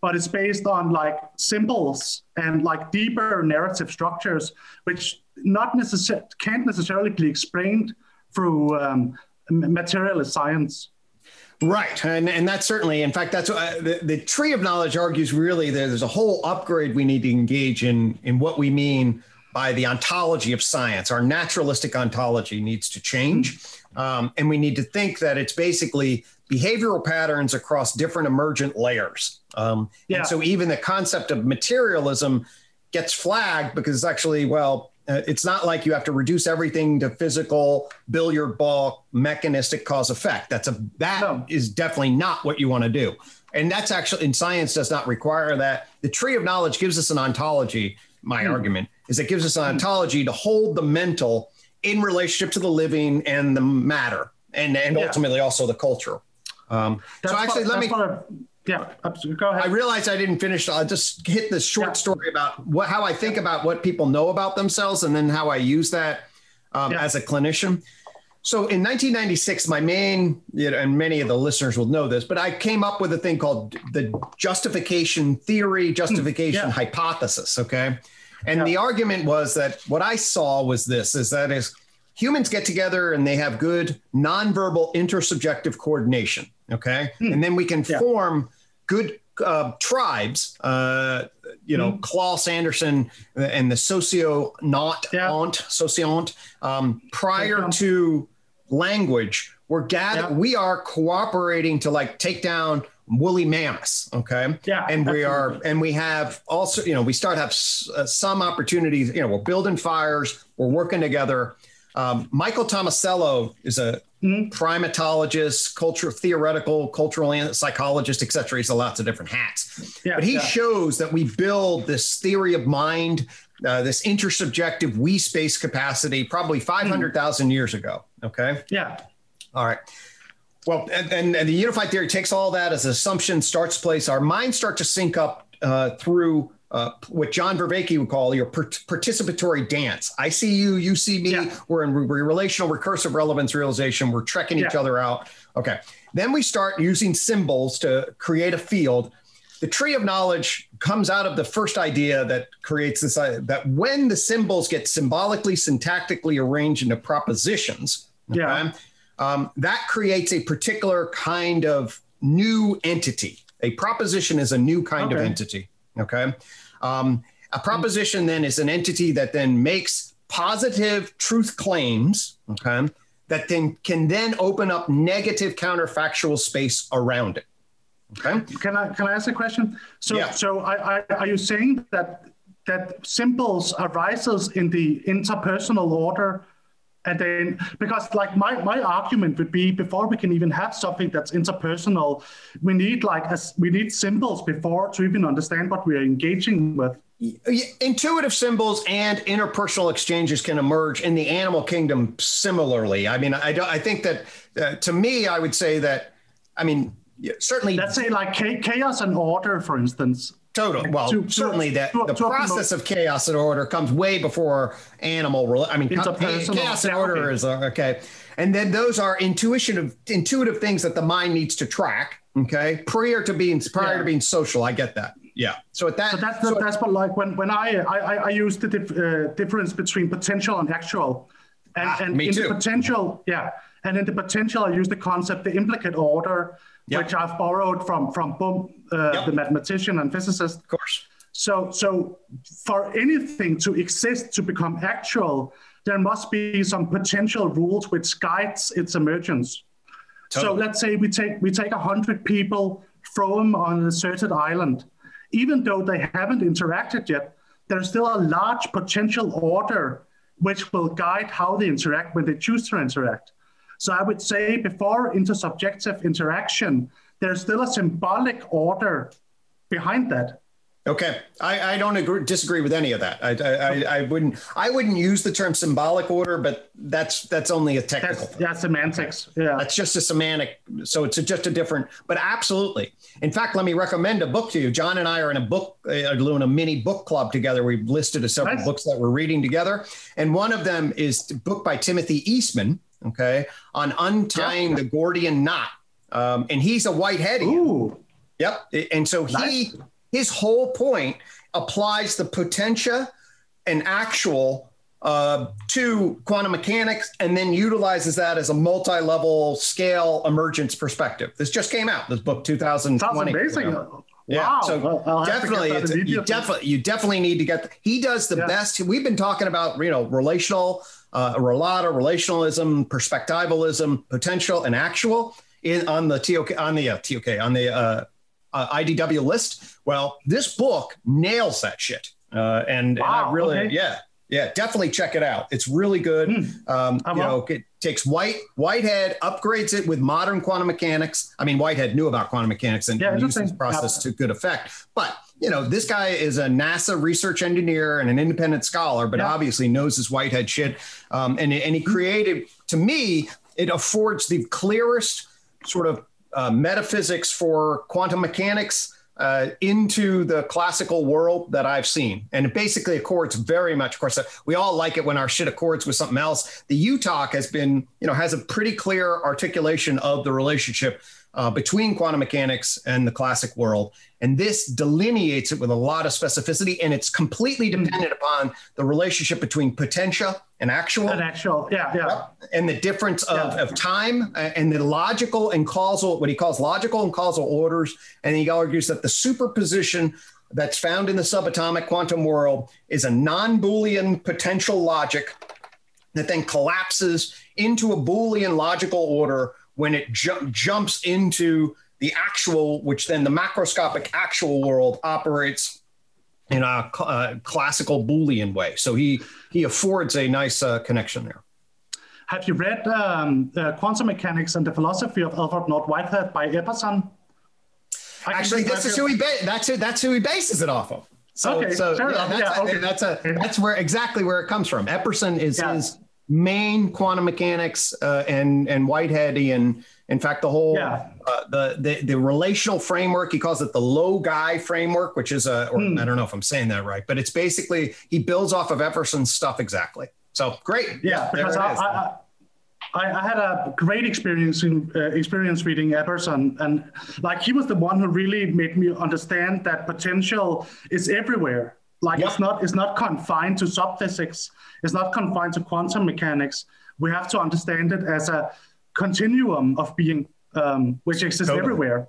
but it's based on like symbols and like deeper narrative structures, which not necessarily can't necessarily be explained through um, materialist science. Right, and and that's certainly, in fact, that's uh, the, the tree of knowledge argues really that there's a whole upgrade we need to engage in in what we mean by the ontology of science. Our naturalistic ontology needs to change, um, and we need to think that it's basically behavioral patterns across different emergent layers. Um, yeah. And so even the concept of materialism gets flagged because it's actually well uh, it's not like you have to reduce everything to physical billiard ball mechanistic cause effect. That's a that no. is definitely not what you want to do. And that's actually in science does not require that. The tree of knowledge gives us an ontology. My hmm. argument is it gives us an hmm. ontology to hold the mental in relationship to the living and the matter, and and yeah. ultimately also the culture. Um, so actually, let me. Yeah. Go ahead. I realized I didn't finish. I'll just hit this short yeah. story about what, how I think about what people know about themselves and then how I use that um, yeah. as a clinician. So in 1996, my main, you know, and many of the listeners will know this, but I came up with a thing called the justification theory, justification yeah. hypothesis. Okay. And the argument was that what I saw was this is that is humans get together and they have good nonverbal intersubjective coordination. Okay. Mm. And then we can yeah. form good uh, tribes, uh, you know, mm. Claes Anderson and the socio-naut, yeah. sociant, um, prior to language, we're yeah. we are cooperating to like take down woolly mammoths. Okay. Yeah. And we absolutely. are, and we have also, you know, we start have s- uh, some opportunities, you know, we're building fires, we're working together. Um, Michael Tomasello is a mm-hmm. primatologist, culture theoretical, cultural psychologist, etc. He's a lots of different hats. Yeah, but he yeah. shows that we build this theory of mind, uh, this intersubjective we space capacity, probably 500,000 mm. years ago. Okay. Yeah. All right. Well, and, and, and, the unified theory takes all that as assumption, starts place. Our minds start to sync up uh, through uh, what John Vervaeke would call your participatory dance. I see you, you see me. Yeah. We're in re- relational recursive relevance realization. We're trekking yeah. each other out. Okay. Then we start using symbols to create a field. The tree of knowledge comes out of the first idea that creates this uh, that when the symbols get symbolically, syntactically arranged into propositions, yeah. Um, that creates a particular kind of new entity. A proposition is a new kind okay. of entity. Okay. Um, a proposition then is an entity that then makes positive truth claims. Okay. That then can then open up negative counterfactual space around it. Okay. Can I can I ask a question? So yeah. so I, I, are you saying that that symbols arises in the interpersonal order and then because like my, my argument would be before we can even have something that's interpersonal we need like as we need symbols before to even understand what we are engaging with. Intuitive symbols and interpersonal exchanges can emerge in the animal kingdom similarly. I mean i don't i think that uh, to me i would say that i mean certainly let's say like chaos and order for instance Total. Well, to, certainly that the process of chaos and order comes way before animal. I mean, chaos and order is uh, okay, and then those are intuition intuitive things that the mind needs to track. Okay, prior to being prior yeah. to being social. I get that. Yeah. So at that. So that's so, that's what like when when I I, I use the dif, uh, difference between potential and actual, and, ah, and in too. the potential, yeah, and in the potential, I use the concept the implicate order yep. which I've borrowed from from Bohm, uh, yep. the mathematician and physicist. Of course. So, so for anything to exist to become actual, there must be some potential rules which guides its emergence. Totally. So let's say we take we take a hundred people, throw them on a deserted island. Even though they haven't interacted yet, there's still a large potential order which will guide how they interact when they choose to interact. So I would say before intersubjective interaction, there's still a symbolic order behind that. Okay, I, I don't agree, disagree with any of that. I, I, I, wouldn't I wouldn't use the term symbolic order, but that's that's only a technical. That's, yeah, semantics. Yeah, that's just a semantic. So it's a, just a different. But absolutely. In fact, let me recommend a book to you. John and I are in a book uh, doing a mini book club together. We've listed a several nice. books that we're reading together, and one of them is a book by Timothy Eastman okay, on untying yeah. the Gordian knot. Um, and he's a Whiteheadian. Ooh. Yep. And so nice. he his whole point applies the potentia and actual uh, to quantum mechanics and then utilizes that as a multi-level scale emergence perspective. This just came out. This book 2020. Sounds amazing. Yeah. Wow. So I'll definitely, you definitely, you definitely need to get. The, he does the yeah. best. We've been talking about you know relational uh, a lot of relationalism, perspectivalism, potential, and actual in on the TOK on the uh, TOK on the uh, uh, IDW list. Well, this book nails that shit, uh, and, wow, and I really okay. yeah yeah definitely check it out. It's really good. Hmm. Um, you know, it takes White Whitehead upgrades it with modern quantum mechanics. I mean, Whitehead knew about quantum mechanics and, yeah, and used this process to good effect, but you know, this guy is a NASA research engineer and an independent scholar, but yeah. obviously knows his whitehead shit. Um, and, and he created, to me, it affords the clearest sort of uh, metaphysics for quantum mechanics uh, into the classical world that I've seen. And it basically accords very much. Of course, we all like it when our shit accords with something else. The UTOK has been, you know, has a pretty clear articulation of the relationship uh, between quantum mechanics and the classic world. And this delineates it with a lot of specificity, and it's completely hmm. dependent upon the relationship between potentia and actual. And actual, yeah, yeah. And the difference of, yeah. of time uh, and the logical and causal, what he calls logical and causal orders. And he argues that the superposition that's found in the subatomic quantum world is a non Boolean potential logic that then collapses into a Boolean logical order when it ju- jumps into the actual, which then the macroscopic actual world operates in a uh, classical Boolean way. So he he affords a nice uh, connection there. Have you read um, Quantum Mechanics and the Philosophy of Alfred North Whitehead by Epperson? Actually, this is who he ba- that's who that's who he bases it off of. So, okay, so sure. yeah, that's, yeah, a, okay. that's a that's where exactly where it comes from. Epperson is yeah. his main quantum mechanics uh, and and Whiteheadian. In fact, the whole yeah. uh, the, the the relational framework he calls it the Logoi framework, which is a or hmm. I don't know if I'm saying that right, but it's basically he builds off of Epperson's stuff exactly. So great, yeah. because I, I, I, I, had a great experience in uh, experience reading Epperson, and like he was the one who really made me understand that potential is everywhere. Like yep. it's not it's not confined to subphysics. It's not confined to quantum mechanics. We have to understand it as a continuum of being, um, which exists totally. everywhere.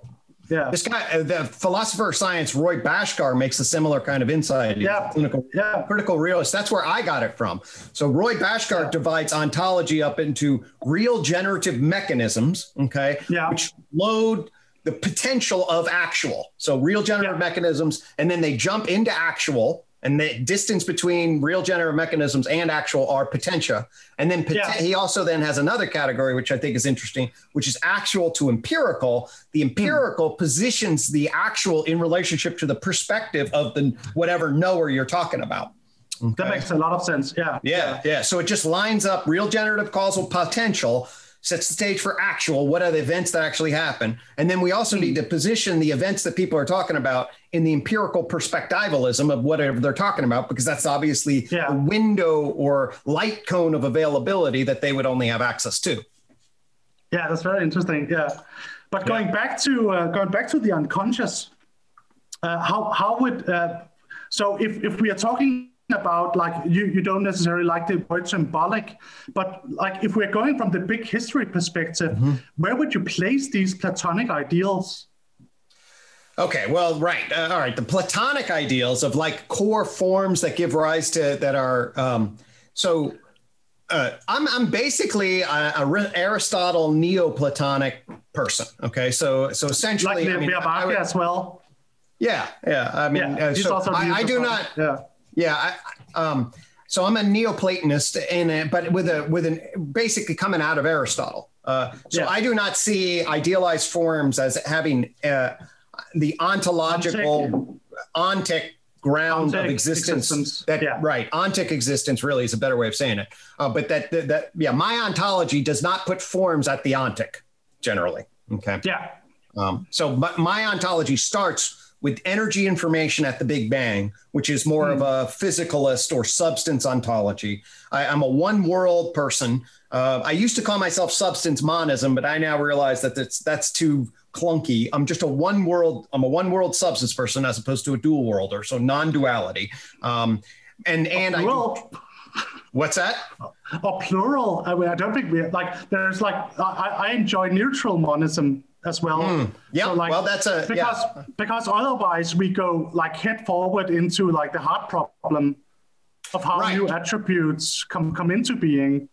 Yeah. This guy, uh, the philosopher of science, Roy Bhaskar, makes a similar kind of insight. Yeah. Clinical, yeah. critical realist. That's where I got it from. So Roy Bhaskar yeah. divides ontology up into real generative mechanisms, okay, yeah. which load the potential of actual. So real generative yeah. mechanisms, and then they jump into actual, and the distance between real generative mechanisms and actual are potentia. And then yeah. he also then has another category, which I think is interesting, which is actual to empirical. The empirical mm. positions the actual in relationship to the perspective of the whatever knower you're talking about. Okay. That makes a lot of sense. Yeah. Yeah. Yeah. So it just lines up real generative causal potential sets the stage for actual what are the events that actually happen and then we also need to position the events that people are talking about in the empirical perspectivalism of whatever they're talking about because that's obviously yeah. a window or light cone of availability that they would only have access to yeah that's very interesting yeah but going yeah. back to uh, going back to the unconscious uh, how how would uh, so if if we are talking about like you, you don't necessarily like the word symbolic but like if we're going from the big history perspective mm-hmm. where would you place these platonic ideals okay well right uh, all right the platonic ideals of like core forms that give rise to that are um, so uh, I'm I'm basically a, a Aristotle Neoplatonic person. Okay, so so essentially, like I mean, I would, as well. Yeah, yeah. I mean, yeah, uh, so I, I, do not. Yeah. Yeah, I, um, so I'm a Neoplatonist, and but with a with an basically coming out of Aristotle. Uh, so yeah. I do not see idealized forms as having uh, the ontological ontic ground ontic of existence, existence. that yeah. right ontic existence really is a better way of saying it uh, but that, that that yeah my ontology does not put forms at the ontic generally okay yeah um, so my, my ontology starts with energy information at the Big Bang, which is more mm. of hmm. a physicalist or substance ontology. I, am a one world person. Uh, I used to call myself substance monism, but I now realize that that's that's too clunky. I'm just a one world. I'm a one world substance person as opposed to a dual worlder, so non duality. Um, and and I. Do, What's that? A plural. I mean, I don't think we like. There's like I, I enjoy neutral monism as well. Mm, yeah, so like, well, that's a because yeah. because otherwise we go like head forward into like the hard problem of how right. new attributes come come into being.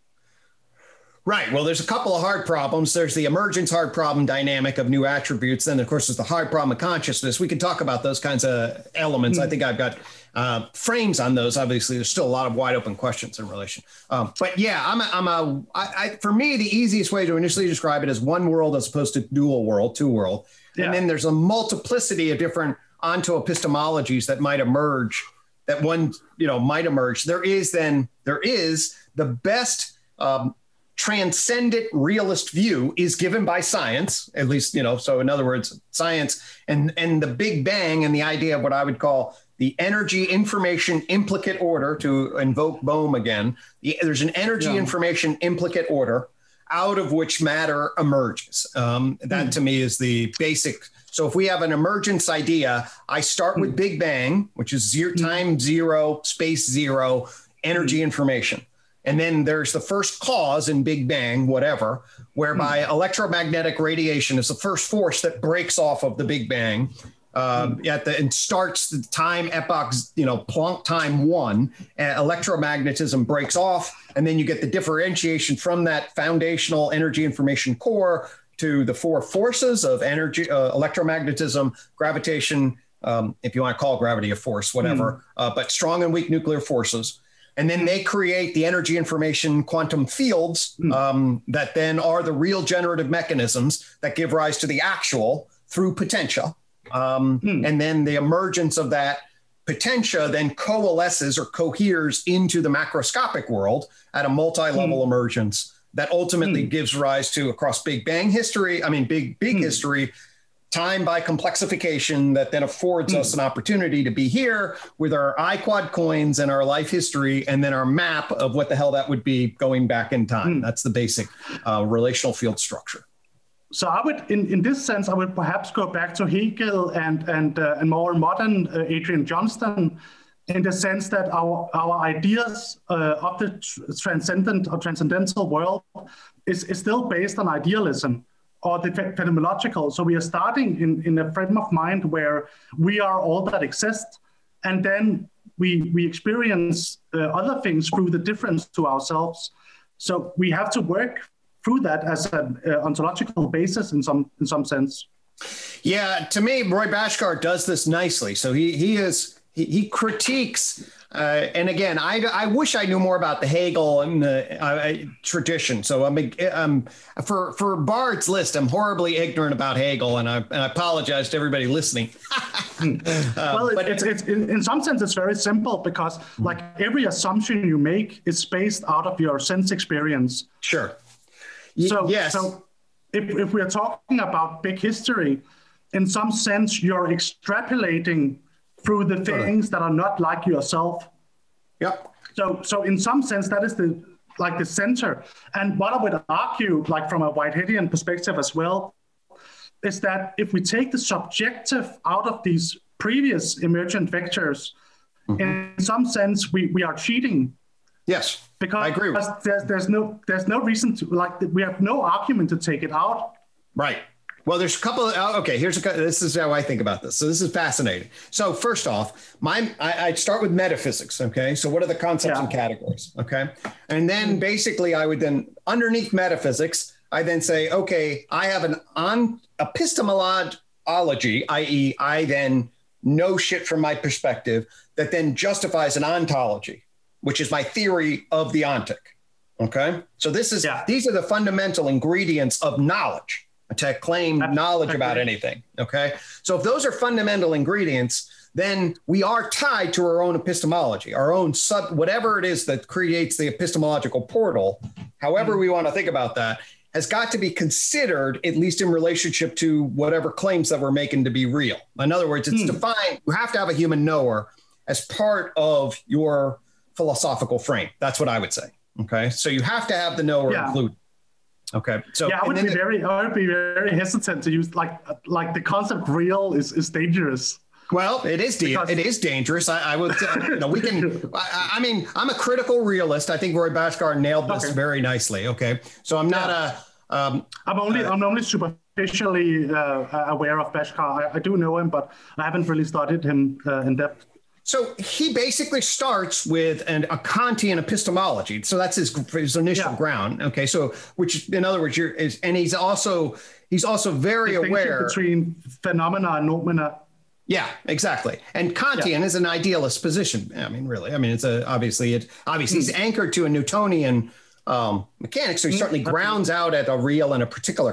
Right. Well, there's a couple of hard problems. There's the emergence hard problem dynamic of new attributes. Then, of course, there's the hard problem of consciousness. We can talk about those kinds of elements. Mm. I think I've got uh, frames on those. Obviously, there's still a lot of wide open questions in relation. Um, but yeah, I'm a, I'm a I, I, for me, the easiest way to initially describe it is one world as opposed to dual world, two world. Yeah. And then there's a multiplicity of different onto epistemologies that might emerge that one, you know, might emerge. There is then, there is the best um, transcendent realist view is given by science at least you know so in other words science and and the big bang and the idea of what i would call the energy information implicate order to invoke bohm again the, there's an energy yeah. information implicate order out of which matter emerges um, that mm. to me is the basic so if we have an emergence idea i start mm. with hmm. big bang which is zero, hmm. time zero space zero energy mm. information and then there's the first cause in Big Bang, whatever, whereby mm. electromagnetic radiation is the first force that breaks off of the Big Bang. Um, mm. at the and starts the time epoch, you know, Planck time one, uh, electromagnetism breaks off, and then you get the differentiation from that foundational energy information core to the four forces of energy, uh, electromagnetism, gravitation, um, if you want to call gravity a force, whatever, mm. uh, but strong and weak nuclear forces. And then they create the energy information quantum fields mm. um, that then are the real generative mechanisms that give rise to the actual through potentia. Um, mm. And then the emergence of that potentia then coalesces or coheres into the macroscopic world at a multi level mm. emergence that ultimately mm. gives rise to across Big Bang history. I mean, big, big mm. history, time by complexification that then affords mm. us an opportunity to be here with our iQuad coins and our life history, and then our map of what the hell that would be going back in time. Hmm. That's the basic uh, relational field structure. So I would, in, in this sense, I would perhaps go back to Hegel and and uh, and more modern uh, Adrian Johnston in the sense that our, our ideas uh, of the tr- transcendent or transcendental world is, is still based on idealism or the phenomenological. So we are starting in, in a frame of mind where we are all that exists, and then we, we experience uh, other things through the difference to ourselves. So we have to work through that as an uh, ontological basis in some in some sense. Yeah, to me, Roy Bhaskar does this nicely. So he he is he, he critiques. Uh, and again, I, I wish I knew more about the Hegel and the uh, tradition. So I'm, um, for for Bard's list. I'm horribly ignorant about Hegel, and I, and I apologize to everybody listening. um, well, but it's, it's, in some sense it's very simple because like every assumption you make is based out of your sense experience. Sure. So yes. So if if we are talking about big history, in some sense you're extrapolating through the things that are not like yourself. Yep. So, so in some sense, that is the like the center. And what I would argue, like from a Whiteheadian perspective as well, is that if we take the subjective out of these previous emergent vectors, mm-hmm. in some sense, we, we are cheating. Yes, because I agree. With There's, there's no there's no reason to like we have no argument to take it out. Right. Well, there's a couple. Of, oh, okay, here's a. This is how I think about this. So this is fascinating. So first off, my I, I start with metaphysics. Okay, so what are the concepts yeah. and categories? Okay, and then basically I would then underneath metaphysics, I then say, okay, I have an on epistemology, i.e., I then know shit from my perspective that then justifies an ontology, which is my theory of the ontic. Okay, so this is yeah. these are the fundamental ingredients of knowledge to claim knowledge about anything. Okay. So if those are fundamental ingredients, then we are tied to our own epistemology, our own sub, whatever it is that creates the epistemological portal, however mm-hmm. we want to think about that, has got to be considered, at least in relationship to whatever claims that we're making to be real. In other words, it's mm. defined, you have to have a human knower as part of your philosophical frame. That's what I would say. Okay. So you have to have the knower yeah. included. Okay. So yeah, I would be the, very, I would be very hesitant to use like like the concept real is is dangerous. Well, it is because, it is dangerous. I, I would, you know, we can. I, I, mean, I'm a critical realist. I think Roy Bhaskar nailed this okay. very nicely. Okay, so I'm not yeah. a. Um, I'm only uh, I'm only superficially uh, aware of Bhaskar. I, I, do know him, but I haven't really studied him uh, in depth. So he basically starts with an, a Kantian epistemology. So that's his, his initial yeah. ground. Okay, so which in other words, you're is, and he's also he's also very aware between phenomena and noumena. Yeah, exactly. And Kantian yeah. is an idealist position. I mean, really. I mean, it's a obviously it obviously he's anchored to a Newtonian um, mechanics, so he mm. certainly grounds out at a real and a particular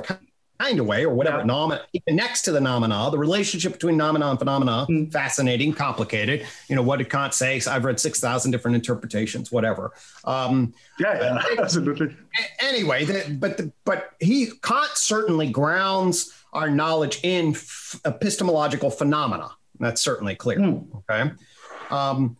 kind of way or whatever. Yeah. Nomin- next to the nomina, the relationship between nomina and phenomena, mm. fascinating, complicated. You know, what did Kant say? I've read 6,000 different interpretations, whatever. Um, yeah, yeah, absolutely. Anyway, the, but, the, but he, Kant certainly grounds our knowledge in f- epistemological phenomena. That's certainly clear. Mm. Okay. Um,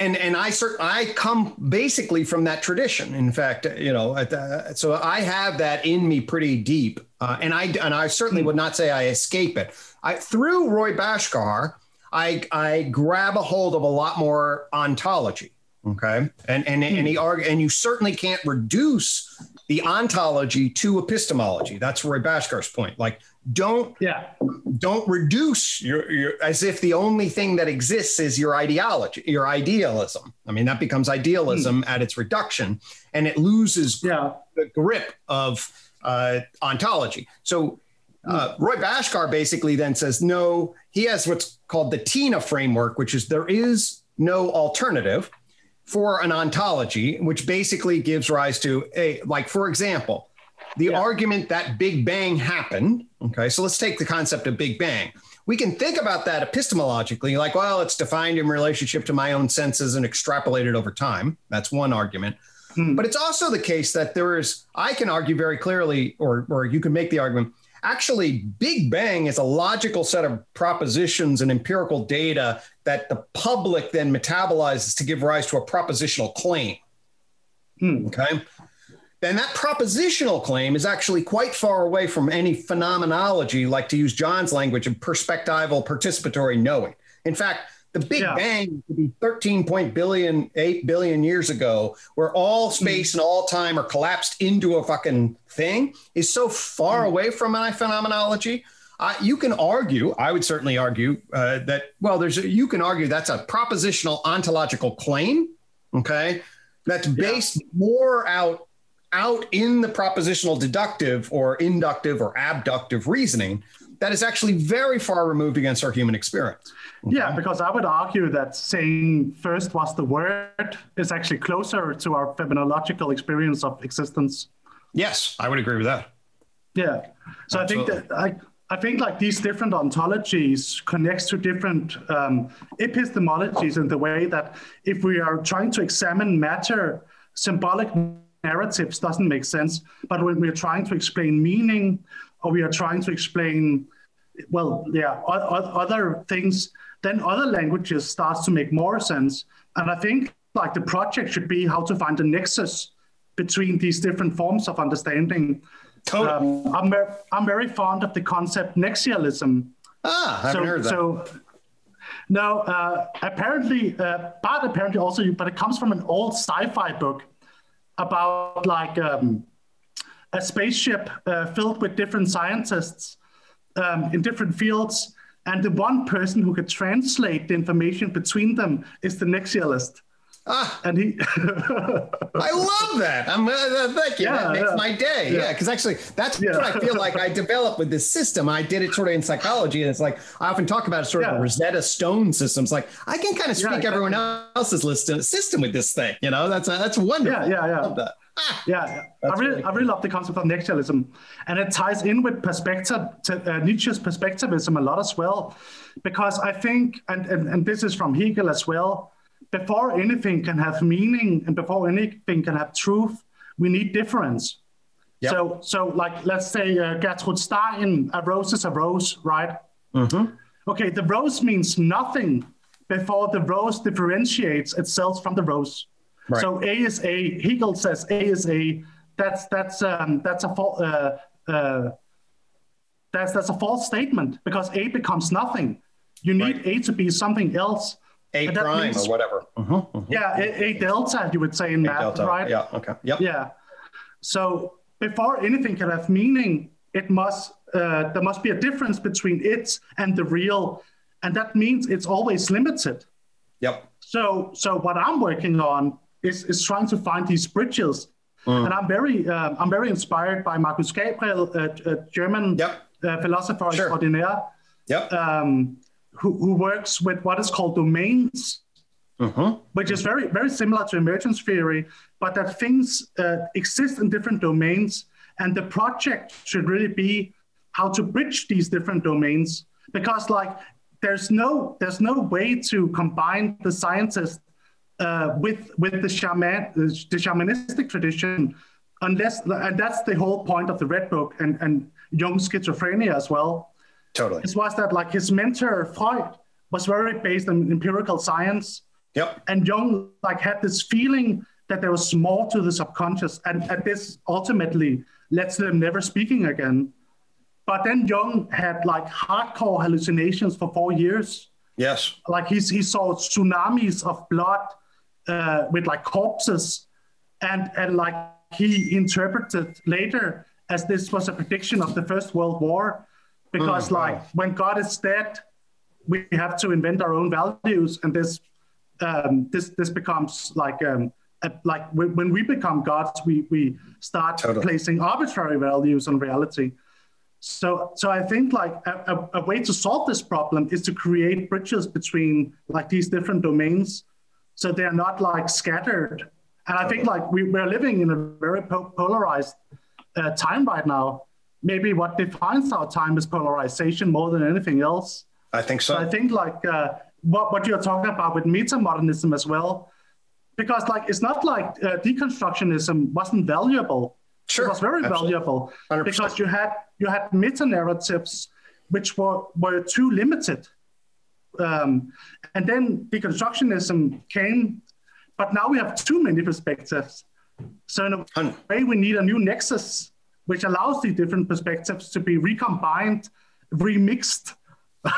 and and I cert- I come basically from that tradition. In fact, you know, the, so I have that in me pretty deep, uh, and I and I certainly would not say I escape it. I through Roy Bhaskar, I I grab a hold of a lot more ontology. Okay, and and and he argue, and you certainly can't reduce the ontology to epistemology. That's Roy Bhaskar's point. Like, don't yeah, don't reduce your, your as if the only thing that exists is your ideology, your idealism. I mean, that becomes idealism at its reduction, and it loses yeah. the grip of uh, ontology. So. Uh, Roy Bhaskar basically then says no. He has what's called the TINA framework, which is there is no alternative for an ontology, which basically gives rise to a, like, for example, the yeah. argument that Big Bang happened. Okay, so let's take the concept of Big Bang. We can think about that epistemologically, like, well, it's defined in relationship to my own senses and extrapolated over time. That's one argument. Hmm. But it's also the case that there is, I can argue very clearly, or, or you can make the argument actually big bang is a logical set of propositions and empirical data that the public then metabolizes to give rise to a propositional claim hmm. okay then that propositional claim is actually quite far away from any phenomenology like to use john's language of perspectival participatory knowing in fact the Big yeah. Bang would be 13 point billion, 8 billion years ago, where all space mm. and all time are collapsed into a fucking thing, is so far mm. away from my phenomenology. Uh, you can argue, I would certainly argue uh, that, well, there's a, you can argue that's a propositional ontological claim, okay, that's based yeah. more out out in the propositional deductive or inductive or abductive reasoning that is actually very far removed against our human experience. Okay. Yeah, because I would argue that saying first was the word is actually closer to our phenomenological experience of existence. Yes, I would agree with that. Yeah. So Absolutely. I think that I, I think like these different ontologies connects to different um, epistemologies in the way that if we are trying to examine matter, symbolic narratives doesn't make sense. But when we're trying to explain meaning or we are trying to explain, well, yeah, other things, then other languages starts to make more sense. And I think like the project should be how to find a nexus between these different forms of understanding. Totally. Um, I'm, ver- I'm very fond of the concept nexialism. Ah, I haven't so, heard that. So, no, uh, apparently, uh, but apparently also, but it comes from an old sci-fi book about like um, a spaceship uh, filled with different scientists um, in different fields and the one person who could translate the information between them is the nexialist. Ah, and he. I love that. I'm uh, uh, thank you. Yeah, that makes yeah. my day. Yeah, because yeah, actually, that's what I feel like I developed with this system. I did it sort of in psychology, and it's like I often talk about sort of Rosetta Stone systems. Like I can kind of speak everyone else's list system with this thing. You know, that's uh, that's wonderful. Yeah, yeah, yeah. I love that. Ah, yeah, I really, really cool. I really love the concept of nexialism, and it ties in with perspective, to, uh, Nietzsche's perspectivism a lot as well, because I think, and, and and this is from Hegel as well. Before anything can have meaning, and before anything can have truth, we need difference. Yep. So, so like let's say uh, Gertrude Stein, a rose is a rose, right? Mm-hmm. Okay, the rose means nothing before the rose differentiates itself from the rose. Right. So A is A. Hegel says A is A. That's that's um, that's a uh, uh, that's that's a false statement because A becomes nothing. You need right. A to be something else. A prime means, or whatever. Uh-huh, uh-huh. Yeah, a, a, delta you would say in a math, delta. right? Yeah. Okay. Yep. Yeah. So before anything can have meaning, it must uh, there must be a difference between it and the real, and that means it's always limited. Yep. So so what I'm working on is, is trying to find these bridges. Mm. And I'm very uh, I'm very inspired by Markus Gabriel, a, a German yep. uh, philosopher sure. extraordinaire, yep. um, who, who works with what is called domains, uh-huh. which is very very similar to emergence theory, but that things uh, exist in different domains, and the project should really be how to bridge these different domains because like there's no there's no way to combine the scientists uh, with with the shaman the shamanistic tradition, unless and that's the whole point of the Red Book and and Jung's schizophrenia as well. Totally, it was that like his mentor Freud was very based on empirical science. Yep. And Jung like had this feeling that there was more to the subconscious, and, and this ultimately led to them never speaking again. But then Jung had like hardcore hallucinations for four years. Yes. Like he, he saw tsunamis of blood uh, with like corpses, and and like he interpreted later as this was a prediction of the First World War, because mm, like when God is dead, we have to invent our own values, and this um, this this becomes like um, a, like when we become gods, we we start totally. placing arbitrary values on reality. So, so I think like a, a, a, way to solve this problem is to create bridges between like these different domains, so they are not like scattered. And I think like we, we're living in a very po- polarized uh, time right now. Maybe what defines our time is polarization more than anything else. I think so. so I think like uh, what what you're talking about with metamodernism as well, because like it's not like uh, deconstructionism wasn't valuable Sure, it was very Absolutely. valuable 100%. because you had you had meta narratives which were were too limited, um, and then deconstructionism came, but now we have too many perspectives. So in a way, we need a new nexus which allows the different perspectives to be recombined, remixed.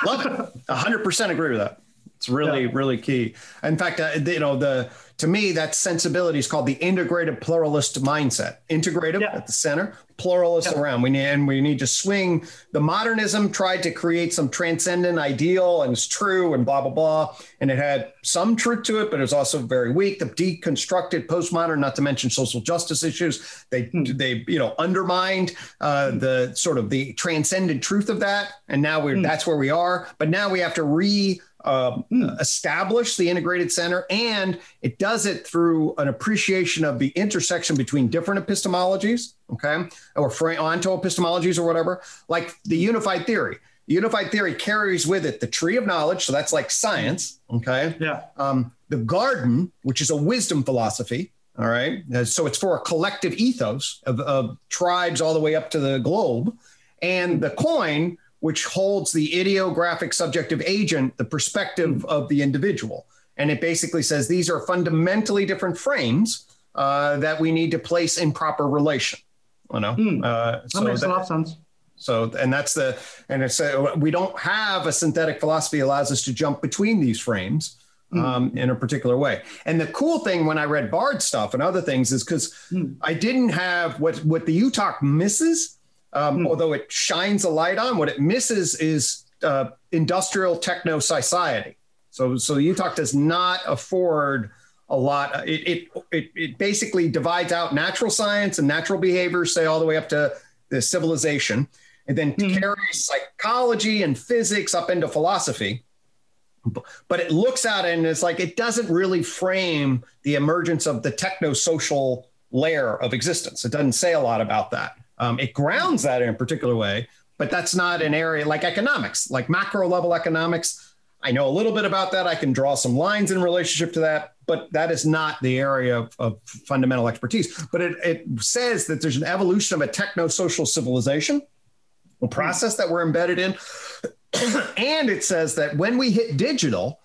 Love it. hundred percent agree with that. It's really, yeah. really key. In fact, uh, you know, the to me, that sensibility is called the integrated pluralist mindset. Integrative yeah. at the center, pluralist yeah. around. We need and we need to swing. The modernism tried to create some transcendent ideal and it's true and blah blah blah, and it had some truth to it, but it was also very weak. The deconstructed postmodern, not to mention social justice issues, they hmm. they you know undermined uh, hmm. the sort of the transcendent truth of that, and now we're hmm. that's where we are. But now we have to re um, mm. establish the integrated center, and it does it through an appreciation of the intersection between different epistemologies, okay, or onto epistemologies or whatever, like the unified theory. The unified theory carries with it the tree of knowledge, so that's like science, okay. Yeah. Um, the garden, which is a wisdom philosophy, all right. So it's for a collective ethos of, of tribes all the way up to the globe, and the coin which holds the idiographic subjective agent, the perspective mm. of the individual. And it basically says these are fundamentally different frames uh, that we need to place in proper relation. You know, mm. uh, so that makes that, a lot of sense. So, and that's the, and it's, uh, we don't have a synthetic philosophy allows us to jump between these frames. Hmm. Um, mm. in a particular way. And the cool thing when I read Bard stuff and other things is because mm. I didn't have what what the UTOK misses um, hmm. Although it shines a light on, what it misses is uh, industrial techno society. So, so UTOK does not afford a lot. It, it, it, it, basically divides out natural science and natural behavior, say all the way up to the civilization, and then mm-hmm. carries psychology and physics up into philosophy. But it looks at it and it's like it doesn't really frame the emergence of the techno social layer of existence. It doesn't say a lot about that. Um, it grounds that in a particular way, but that's not an area like economics, like macro level economics. I know a little bit about that. I can draw some lines in relationship to that, but that is not the area of, of fundamental expertise. But it, it says that there's an evolution of a techno social civilization, a process that we're embedded in. and it says that when we hit digital,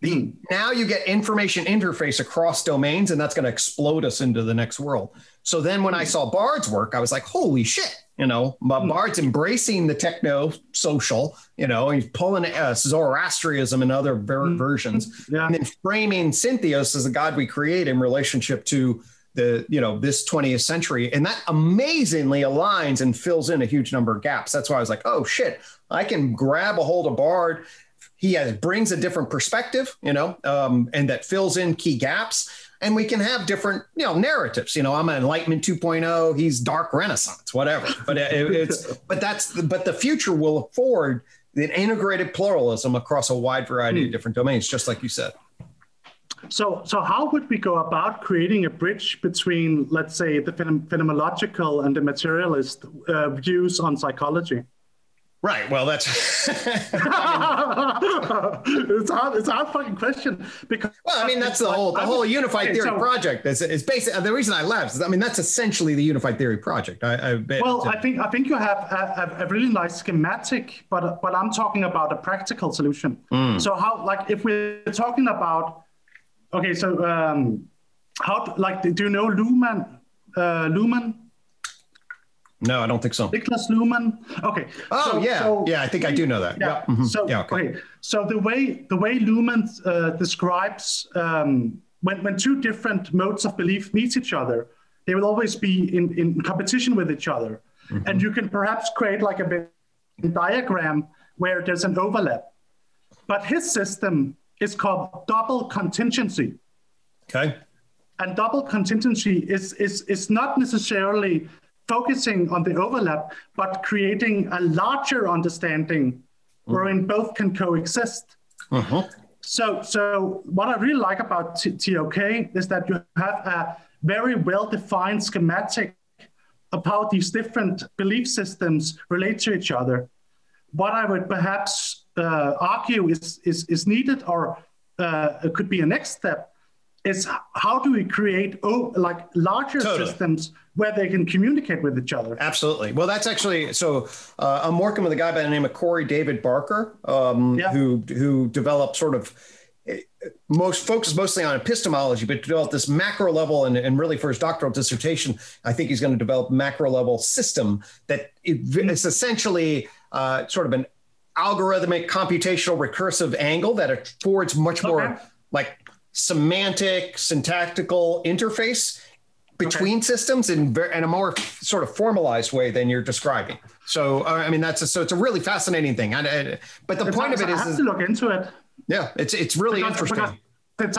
the, now you get information interface across domains, and that's going to explode us into the next world. So then when I saw Bard's work, I was like, holy shit, you know, hmm. Bard's embracing the techno social, you know, he's pulling uh, Zoroastrianism and other ver- mm-hmm. versions, yeah. and then framing Syntheos as a god we create in relationship to the, you know, this 20th century. And that amazingly aligns and fills in a huge number of gaps. That's why I was like, oh shit, I can grab a hold of Bard. He has, brings a different perspective, you know, um, and that fills in key gaps and we can have different you know narratives you know i'm an enlightenment 2.0 he's dark renaissance whatever. But it, it's but that's the, but the future will afford an integrated pluralism across a wide variety hmm. of different domains just like you said. So so how would we go about creating a bridge between let's say the phenomenological and the materialist uh, views on psychology Right. Well, that's it's hard. It's a hard fucking question because. Well, I mean, that's the whole the whole unified theory so, project. Is is basically the reason I left. Is, I mean, that's essentially the unified theory project. I, I well, I think I think you have a, a, really nice schematic, but but I'm talking about a practical solution. Mm. So how like if we're talking about okay, so um, how like do you know Luhmann? Uh, Luhmann no, I don't think so. Niklas Luhmann. Okay. Oh so, yeah, so, yeah. I think I do know that. Yeah. Mm-hmm. So yeah, okay. okay. So the way the way Luhmann uh, describes um, when, when two different modes of belief meet each other, they will always be in, in competition with each other. Mm-hmm. And you can perhaps create like a diagram where there's an overlap. But his system is called double contingency. Okay. And double contingency is, is, is not necessarily focusing on the overlap, but creating a larger understanding mm-hmm. wherein both can coexist. Uh-huh. So, so what I really like about TOK is that you have a very well-defined schematic of how these different belief systems relate to each other. What I would perhaps uh, argue is, is, is needed or uh, could be a next step is how do we create oh, like larger totally. systems where they can communicate with each other. Absolutely. Well, that's actually so. Uh, I'm working with a guy by the name of Corey David Barker, um, yeah. who who developed sort of most focused mostly on epistemology, but developed this macro level and, and really for his doctoral dissertation, I think he's going to develop macro level system that it's essentially uh, sort of an algorithmic computational recursive angle that affords much more okay. like semantic syntactical interface between okay. systems in, in a more sort of formalized way than you're describing. So, uh, I mean, that's a, so it's a really fascinating thing. And, uh, but the point of it I is, have to look into it. Yeah, it's it's really because, interesting. Because it's,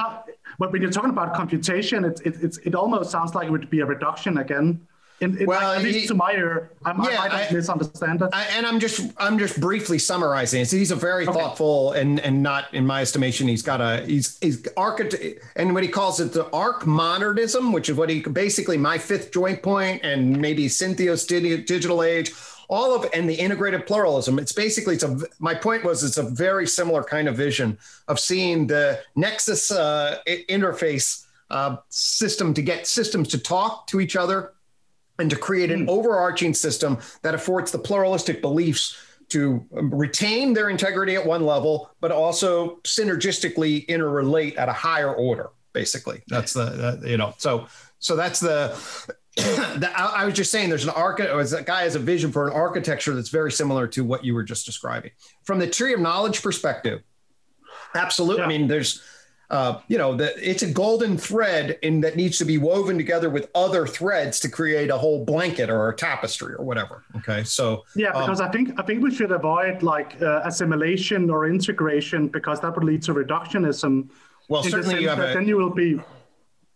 when you're talking about computation, it, it, it's, it almost sounds like it would be a reduction again. In, in well, at least he, to my ear, I, yeah, I might I, misunderstand it. I, and I'm just I'm just briefly summarizing. So he's a very okay. thoughtful and and not in my estimation. He's got a he's he's architect and what he calls it the arc modernism, which is what he basically my fifth joint point and maybe Cynthia's digital age all of and the integrated pluralism it's basically it's a my point was it's a very similar kind of vision of seeing the nexus uh, interface uh, system to get systems to talk to each other and to create an mm. overarching system that affords the pluralistic beliefs to retain their integrity at one level but also synergistically interrelate at a higher order basically that's the, you know so so that's the I was just saying there's an architect, That guy has a vision for an architecture that's very similar to what you were just describing. From the tree of knowledge perspective, absolutely. Yeah. I mean, there's, uh, you know, the, it's a golden thread in that needs to be woven together with other threads to create a whole blanket or a tapestry or whatever. Okay, so yeah, um, because um, I think I think we should avoid like uh, assimilation or integration because that would lead to reductionism. Well, certainly you have a, then you will be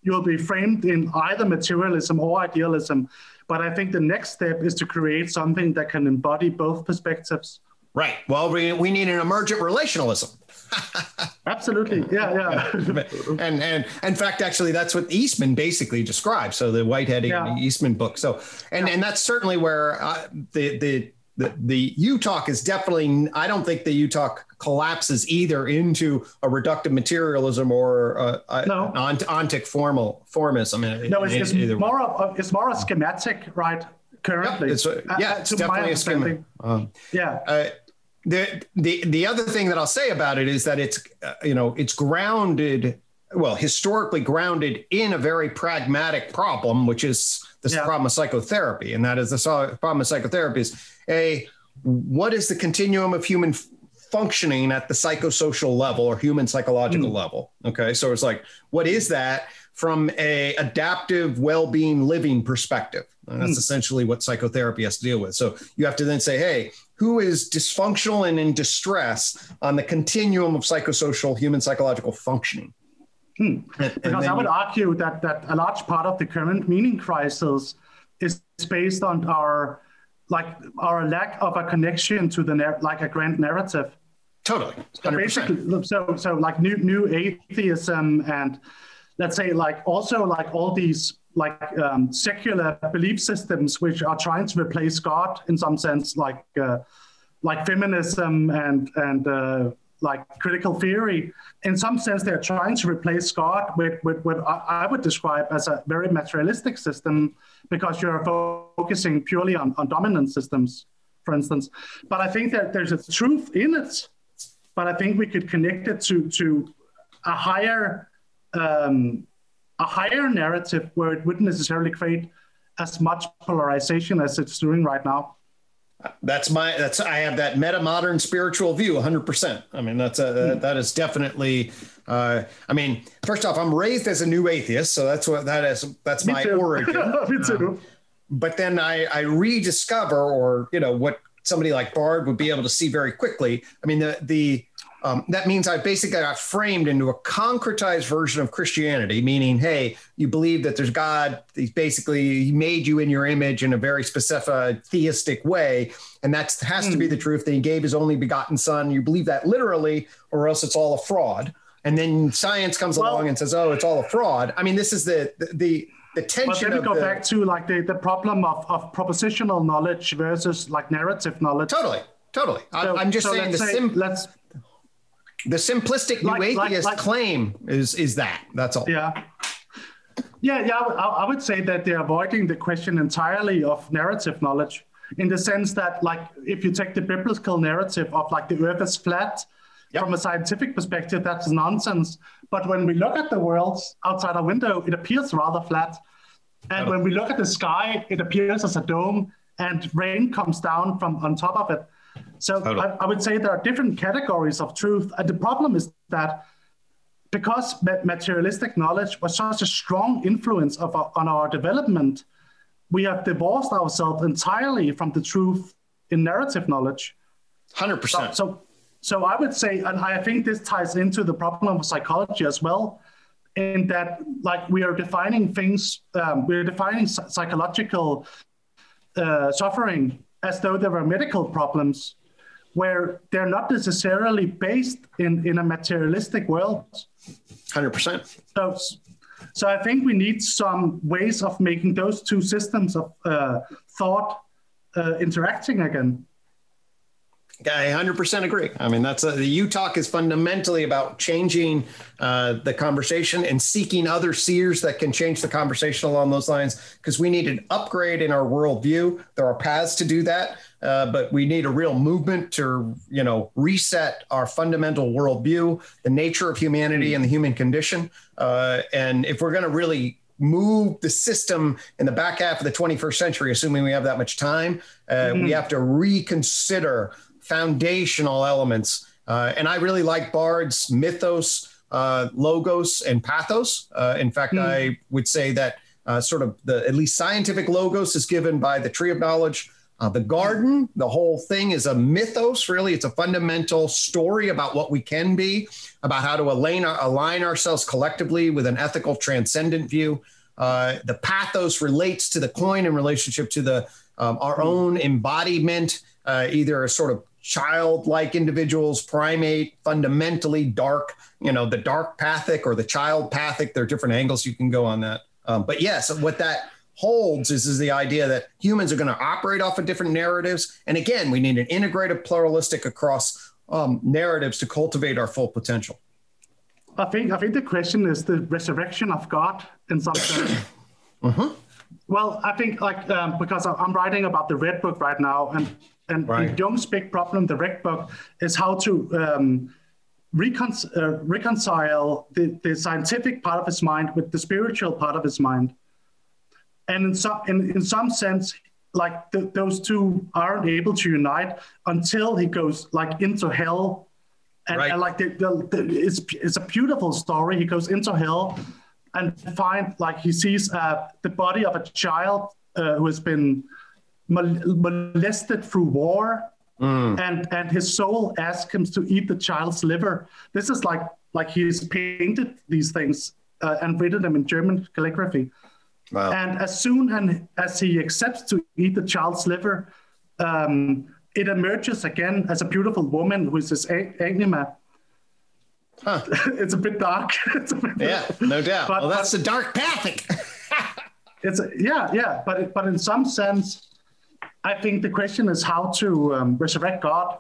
you'll be framed in either materialism or idealism. But I think the next step is to create something that can embody both perspectives. Right. Well, we, we need an emergent relationalism. Absolutely. Yeah, yeah. and and in fact, actually, that's what Eastman basically describes. So the Whitehead yeah. and the Eastman book. So and yeah. and that's certainly where uh, the the the, the UTOK is definitely, I don't think the UTOK collapses either into a reductive materialism or uh, a, no. an ontic formal formism. No, it's, it's more of, it's more a schematic, right? Currently, yep, it's, uh, yeah, it's definitely a schematic. Um, yeah. Uh, the the the other thing that I'll say about it is that it's uh, you know it's grounded well historically grounded in a very pragmatic problem, which is the yeah. problem of psychotherapy, and that is the problem of psychotherapy is a what is the continuum of human functioning at the psychosocial level or human psychological mm. level okay so it's like what is that from a adaptive well-being living perspective and that's mm. essentially what psychotherapy has to deal with so you have to then say hey who is dysfunctional and in distress on the continuum of psychosocial human psychological functioning Hmm. Because I would you, argue that that a large part of the current meaning crisis is based on our like our lack of a connection to the like a grand narrative. Totally. 100%. So basically, so so like new new atheism and let's say like also like all these like um, secular belief systems which are trying to replace God in some sense, like uh, like feminism and and uh, like critical theory. In some sense, they're trying to replace God with, with what I would describe as a very materialistic system because you're focusing purely on, on dominant systems, for instance. But I think that there's a truth in it, but I think we could connect it to, to a higher um, a higher narrative where it wouldn't necessarily create as much polarization as it's doing right now. That's my that's I have that meta modern spiritual view 100%. I mean that's a that, that is definitely uh, I mean first off I'm raised as a new atheist so that's what that is that's Me my too. origin. Me too. Um, but then I I rediscover or you know what somebody like Bard would be able to see very quickly. I mean the the um, that means I basically got framed into a concretized version of Christianity, meaning, hey, you believe that there's God. He's basically he made you in your image in a very specific theistic way, and that has to be the truth. That he gave his only begotten Son. You believe that literally, or else it's all a fraud. And then science comes Well- along and says, oh, it's all a fraud. I mean, this is the the the, the But tension then we go the, back to like the, the problem of, of propositional knowledge versus like narrative knowledge. totally, totally. So- I, I'm just so saying the say- sim, let's the simplistic Like- new like- atheist like- claim is is that. That's all. Yeah. Yeah, yeah. I would- I I would say that they're avoiding the question entirely of narrative knowledge in the sense that, like, if you take the biblical narrative of like the earth is flat, Yep. from a scientific perspective, that's nonsense. But when we look at the world outside our window, it appears rather flat. And when we look at the sky, it appears as a dome and rain comes down from on top of it. So Totally. I, I would say there are different categories of truth. And the problem is that because materialistic knowledge was such a strong influence of our, on our development, we have divorced ourselves entirely from the truth in narrative knowledge. 100%. so, so I would say, and I think this ties into the problem of psychology as well, in that like we are defining things, um, we're defining psychological uh, suffering as though there were medical problems, where they're not necessarily based in in a materialistic world. Hundred percent. So, so I think we need some ways of making those two systems of uh, thought uh, interacting again. I 100% agree. I mean, that's a, the UTOK is fundamentally about changing uh, the conversation and seeking other seers that can change the conversation along those lines because we need an upgrade in our worldview. There are paths to do that, uh, but we need a real movement to, you know, reset our fundamental worldview, the nature of humanity and the human condition. Uh, and if we're going to really move the system in the back half of the 21st century, assuming we have that much time, uh, we have to reconsider foundational elements. Uh, and I really like Bard's mythos, uh, logos, and pathos. Uh, in fact, I would say that uh, sort of the at least scientific logos is given by the tree of knowledge. Uh, the garden, the whole thing is a mythos, really. It's a fundamental story about what we can be, about how to align, align ourselves collectively with an ethical, transcendent view. Uh, the pathos relates to the coin in relationship to the um, our own embodiment, uh, either a sort of childlike individuals, primate, fundamentally dark, you know, the dark pathic or the child pathic. There are different angles you can go on that. Um, but yes, what that holds is, is the idea that humans are going to operate off of different narratives. And again, we need an integrated, pluralistic across um, narratives to cultivate our full potential. I think I think the question is the resurrection of God in some sense. Well, I think like um, because I'm writing about the Red Book right now, and and Right. in Jung's big problem, the Red Book, is how to um, recon- uh, reconcile the, the scientific part of his mind with the spiritual part of his mind. And in some in, in some sense, like th- those two aren't able to unite until he goes like into hell and, Right. and like the, the, the, it's it's a beautiful story. He goes into hell and find like he sees uh, the body of a child uh, who has been molested through war, and and his soul asks him to eat the child's liver. This is like like he's painted these things uh, and written them in German calligraphy. Wow. And as soon and as he accepts to eat the child's liver, um, it emerges again as a beautiful woman who is his a- anima. Huh. it's a bit dark. it's a bit, Yeah, no doubt. But- well, that's but- the dark pathic. It's a, yeah, yeah, but it, but in some sense, I think the question is how to um, resurrect God,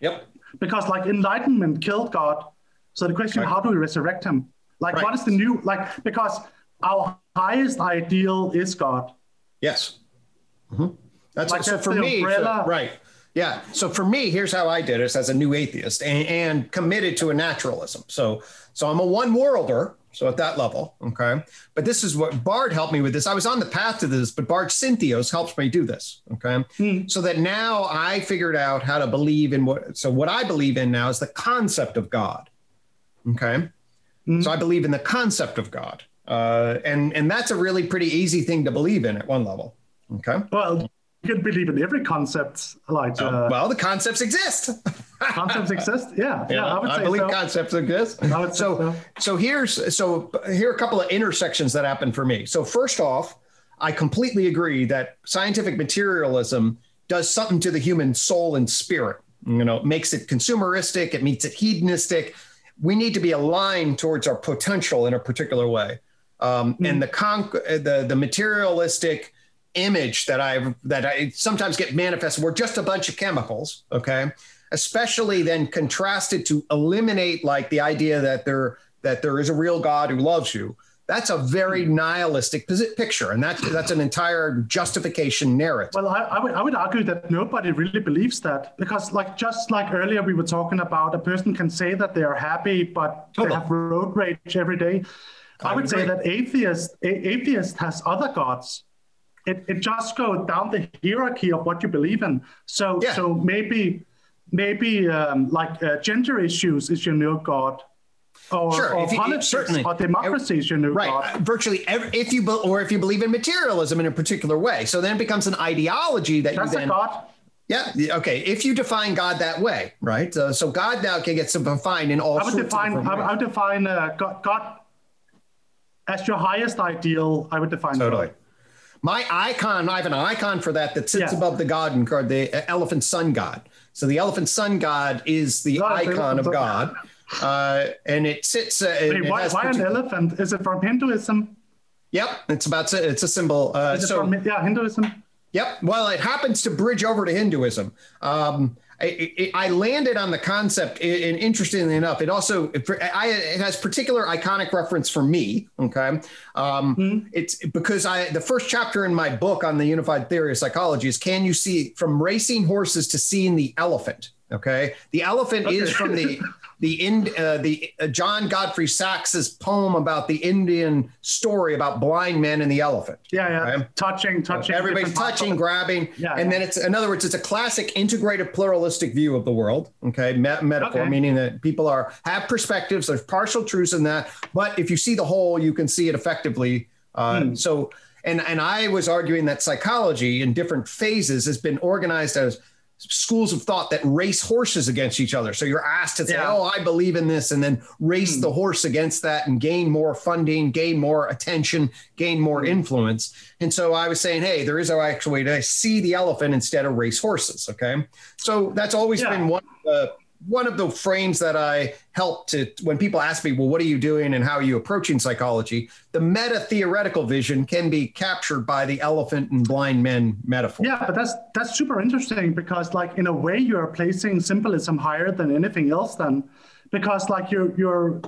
yep. because like enlightenment killed God. So the question, Right. how do we resurrect him? Like, Right. what is the new like? Because our highest ideal is God. Yes. Mhm. That's Like also that's for me. umbrella. right. Yeah. So for me, here's how I did it as a new atheist and, and committed to a naturalism. So so I'm a one worlder. So at that level, okay. But this is what Bard helped me with this. I was on the path to this, but Bard Syntheos helps me do this, okay. Hmm. So that now I figured out how to believe in what. So what I believe in now is the concept of God, okay. Hmm. So I believe in the concept of God, uh, and and that's a really pretty easy thing to believe in at one level, okay. Well, you can believe in every concept. Like, uh, well, the concepts exist. concepts exist. Yeah, yeah. I, I believe so. concepts exist. So, so, so here's so here are a couple of intersections that happen for me. So first off, I completely agree that scientific materialism does something to the human soul and spirit. You know, it makes it consumeristic. It makes it hedonistic. We need to be aligned towards our potential in a particular way. Um, mm. And the con- the the materialistic image that I that I sometimes get manifested. We're just a bunch of chemicals, okay? Especially then contrasted to eliminate like the idea that there that there is a real God who loves you. That's a very hmm. nihilistic picture, and that's that's an entire justification narrative. Well, I, I, would I would argue that nobody really believes that because, like just like earlier, we were talking about a person can say that they are happy, but they have road rage every day. I, I would agree. say that atheist a, atheist has other gods it, it just goes down the hierarchy of what you believe in. So yeah. so maybe maybe um, like uh, gender issues is your new god. Or, sure, or you, politics certainly. or democracy is your new right. god. Virtually, every, if you or if you believe in materialism in a particular way, so then it becomes an ideology that That's you then. A god. Yeah. Okay. If you define God that way, right? Uh, so God now can get defined in all. I would define. I would, define uh, God, God, as your highest ideal. I would define totally. God. My icon, I have an icon for that that sits yeah. above the God and card, the elephant sun god. So the elephant sun god is the icon of God. Uh, and it sits. Uh, Wait, it why, why an elephant? Is it from Hinduism? Yep, it's about it's a symbol. Uh, so from, yeah, Hinduism. Yep. Well, it happens to bridge over to Hinduism. Um, I, I, landed on the concept, and interestingly enough, it also it, I, it has particular iconic reference for me. Okay, um, mm-hmm. it's because I the first chapter in my book on the unified theory of psychology is can you see from racing horses to seeing the elephant? Okay, the elephant okay. is from the the in uh, the uh, John Godfrey Saxe's poem about the Indian story about blind men and the elephant. Yeah, yeah. Okay? Touching, touching. everybody's touching, grabbing. Yeah, and yeah. then it's in other words, it's a classic integrated pluralistic view of the world. Okay, Me- metaphor okay. meaning that people are have perspectives. There's partial truths in that, but if you see the whole, you can see it effectively. Uh, hmm. So. And, and I was arguing that psychology in different phases has been organized as schools of thought that race horses against each other. So you're asked to say, yeah. "Oh, I believe in this," and then race mm. the horse against that and gain more funding, gain more attention, gain more mm. influence. And so I was saying, "Hey, there is actually way to see the elephant instead of race horses." Okay, so that's always yeah. been one of the one of the frames that I help to when people ask me, well, what are you doing and how are you approaching psychology? The meta theoretical vision can be captured by the elephant and blind men metaphor. Yeah, but that's that's super interesting because like in a way you're placing symbolism higher than anything else then because like you're you're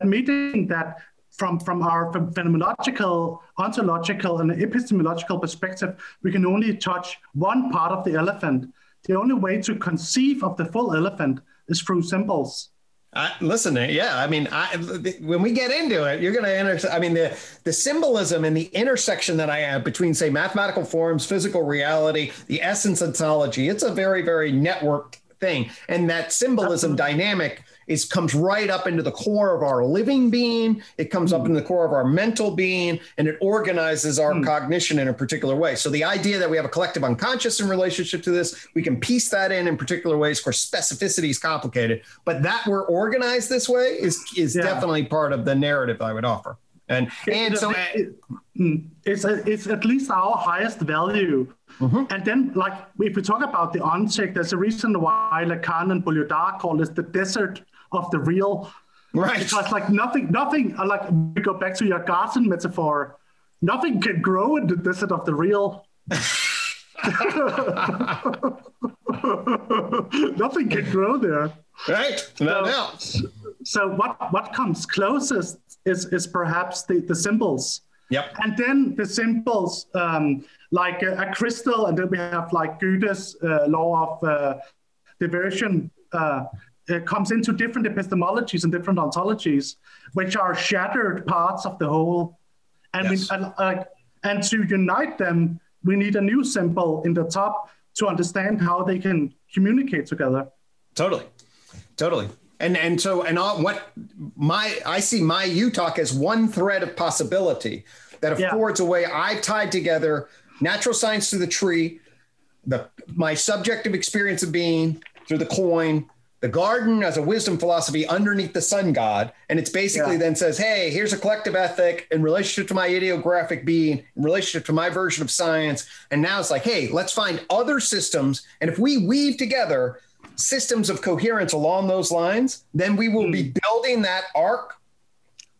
admitting that from from our phenomenological, ontological, and epistemological perspective, we can only touch one part of the elephant the only way to conceive of the full elephant is through symbols. Uh, listen, yeah, I mean, I, when we get into it, you're going to enter. I mean, the the symbolism and the intersection that I have between, say, mathematical forms, physical reality, the essence ontology. It's a very, very networked thing, and that symbolism Absolutely. dynamic is comes right up into the core of our living being. It comes mm. up hmm. into the core of our mental being, and it organizes our mm. cognition in a particular way. So the idea that we have a collective unconscious in relationship to this, we can piece that in in particular ways. Of course, specificity is complicated, but that we're organized this way is is yeah. definitely part of the narrative I would offer. And and so it, hmm, it's a, it's at least our highest value. Mm-hmm. And then, like, if we talk about the ontic, there's a reason why Lacan and Boulieu call it the desert of the real. Right. Because like nothing, nothing. Uh, like we go back to your garden metaphor. Nothing can grow in the desert of the real. nothing can grow there. Right. No so, doubt. So what what comes closest is is perhaps the, the symbols. Yep. And then the symbols, um, like a, a, crystal, and then we have like Goethe's uh, law of uh, diversion. Uh, comes into different epistemologies and different ontologies, which are shattered parts of the whole. And, yes. we, and, uh, and to unite them, we need a new symbol in the top to understand how they can communicate together. Totally, totally. And and so and all, what my I see my you talk as one thread of possibility that affords yeah. a way I've tied together natural science through the tree, the my subjective experience of being through the coin, the garden as a wisdom philosophy underneath the sun god. And it's basically yeah. then says, hey, here's a collective ethic in relationship to my idiographic being, in relationship to my version of science. And now it's like, hey, let's find other systems. And if we weave together systems of coherence along those lines, then we will mm. be hmm. building that arc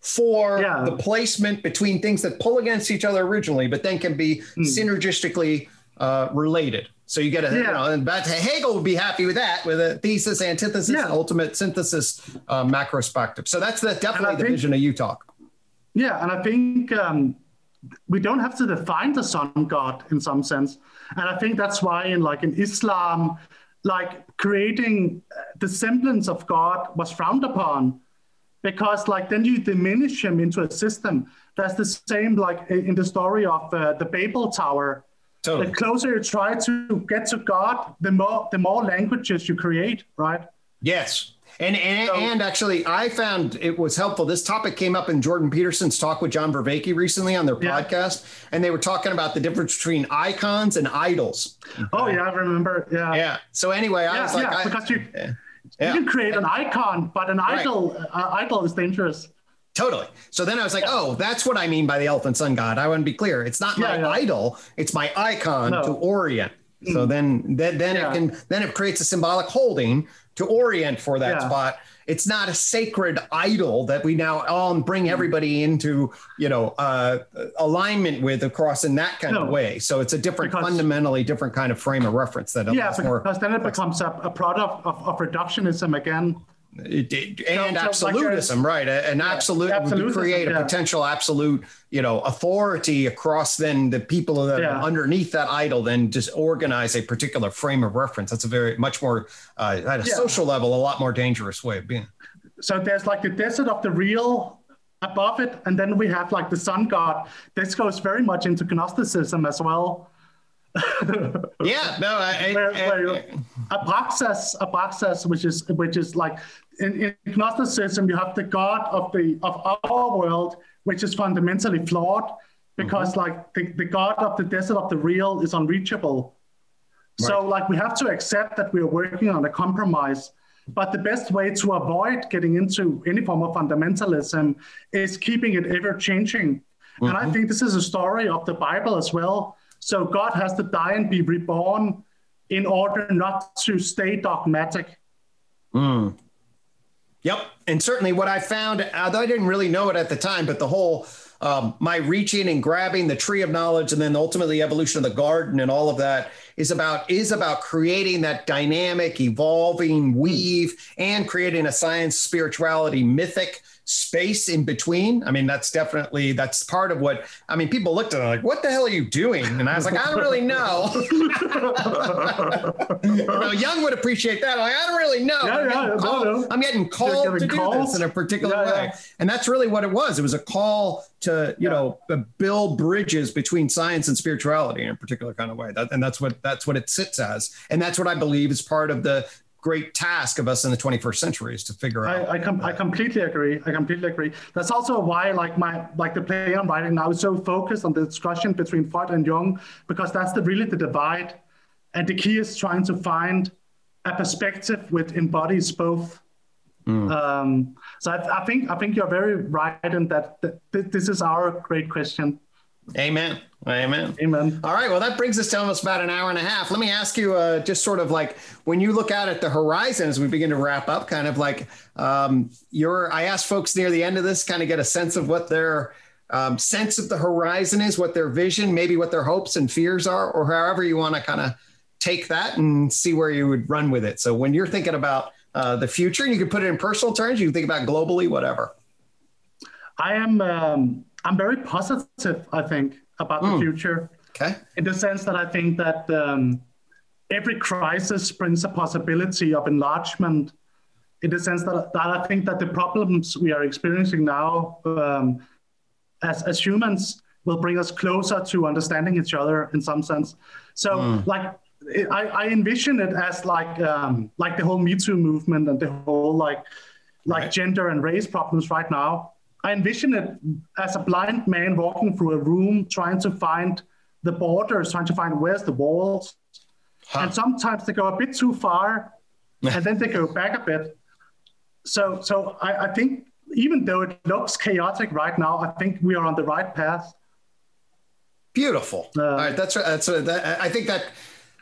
for yeah. the placement between things that pull against each other originally, but then can be mm. synergistically uh, related. So you get a, yeah. you know, and but Hegel would be happy with that, with a thesis, antithesis, yeah. ultimate synthesis, uh, macrospective. So that's the, definitely the think, vision of UTOK. Yeah, and I think um, we don't have to define the sun god in some sense, and I think that's why in like in Islam, like creating the semblance of God was frowned upon, because like then you diminish him into a system. That's the same like in the story of uh, the Babel Tower Totally. The closer you try to get to God, the more the more languages you create, right? Yes. And and, so, and actually, I found it was helpful. This topic came up in Jordan Peterson's talk with John Vervaeke recently on their yeah. podcast, and they were talking about the difference between icons and idols. Oh yeah, I remember. Yeah. Yeah. So anyway, I yeah, was like, yeah, I, because you yeah. you can create an icon, but an right. idol uh, idol is dangerous. Totally. So then I was like, yeah. oh, that's what I mean by the elephant sun god. I want to be clear. It's not my yeah, yeah. idol, it's my icon no. to orient. Mm. So then then, then it can then it creates a symbolic holding to orient for that spot. It's not a sacred idol that we now all bring mm. everybody into, you know, uh, alignment with across in that kind no. of way. So it's a different, because, fundamentally different kind of frame of reference that yeah, because more, then it becomes a, a product of, of reductionism again it, it, and so, absolutism, right? An yeah, absolute would create a yeah. potential absolute, you know, authority across then the people that yeah. are underneath that idol, then just organize a particular frame of reference. That's a very much more uh, at a social level, a lot more dangerous way of being. So there's like the desert of the real above it, and then we have like the sun god. This goes very much into Gnosticism as well. Yeah, no, I, where, where Abraxas, Abraxas, which is which is like in, in Gnosticism, you have the God of the of our world, which is fundamentally flawed, because mm-hmm. like the, the God of the desert of the real is unreachable. Right. So like we have to accept that we are working on a compromise. But the best way to avoid getting into any form of fundamentalism is keeping it ever changing. Mm-hmm. And I mm-hmm. think this is a story of the Bible as well so God has to die and be reborn in order not to stay dogmatic. Mm. Yep. And certainly what I found, although I didn't really know it at the time, but the whole um, my reaching and grabbing the tree of knowledge and then ultimately evolution of the garden and all of that is about is about creating that dynamic evolving weave and creating a science spirituality mythic space in between. I mean, that's definitely that's part of what I mean. People looked at it like, "What the hell are you doing?" And I was like, "I don't really know." you know, Jung would appreciate that. Like, I don't really know. Yeah, I'm, yeah, getting called, I'm getting called to do this in a particular yeah, way, and that's really what it was. It was a call to you know uh, build bridges between science and spirituality in a particular kind of way. That, and that's what that's what it sits as, and that's what I believe is part of the great task of us in the 21st century is to figure I, out. I, com- I completely agree. I completely agree. That's also why, like my like the play I'm writing now is so focused on the discussion between Freud and Jung because that's the really the divide, and the key is trying to find a perspective which embodies both. Mm. Um, so I, I, think I think you're very right in that, that this is our great question. Amen. Amen. Amen. All right. Well, that brings us to almost about an hour and a half. Let me ask you, uh, just sort of like when you look out at the horizon as we begin to wrap up, kind of like um, your. I asked folks near the end of this, kind of get a sense of what their um, sense of the horizon is, what their vision, maybe what their hopes and fears are, or however you want to kind of take that and see where you would run with it. So when you're thinking about uh, the future, you can put it in personal terms. You can think about globally, whatever. I am. Um I'm very positive. I think about mm. the future. Okay. In the sense that I think that um, every crisis brings a possibility of enlargement. In the sense that, that I think that the problems we are experiencing now um, as, as humans will bring us closer to understanding each other in some sense. So, mm. like, I, I, envision it as like um, like the whole Me Too movement and the whole like like right. gender and race problems right now. I envision it as a blind man walking through a room trying to find the borders, trying to find where's the walls. Huh. And sometimes they go a bit too far and then they go back a bit. So, so I, I, think even though it looks chaotic right now, I think we are on the right path. Beautiful. Uh, All right, that's that's uh, that, I think that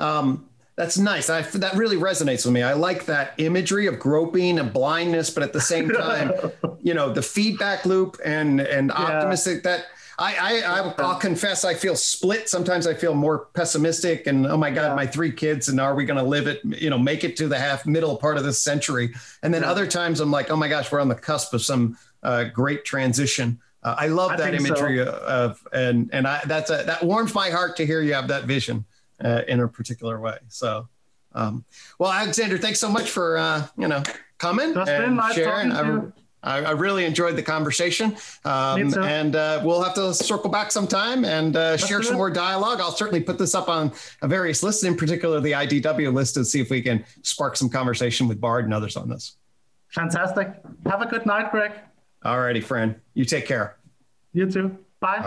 um, that's nice. I, that really resonates with me. I like that imagery of groping and blindness, but at the same time, you know, the feedback loop and and yeah. optimistic. That I, I I'll confess, I feel split. Sometimes I feel more pessimistic, and oh my god, yeah. my three kids, and are we going to live it? You know, make it to the half middle part of this century? And then yeah. other times I'm like, oh my gosh, we're on the cusp of some uh, great transition. Uh, I love I that imagery so. of, and and I that's a, that warms my heart to hear you have that vision uh, in a particular way. So, um, well, Alexander, thanks so much for uh, you know coming That's and sharing. I, I, really enjoyed the conversation, um, and uh, we'll have to circle back sometime and uh, share some more dialogue. I'll certainly put this up on various lists, in particular the IDW list, to see if we can spark some conversation with Bard and others on this. Fantastic. Have a good night, Gregg. All righty, friend. You take care. You too. Bye.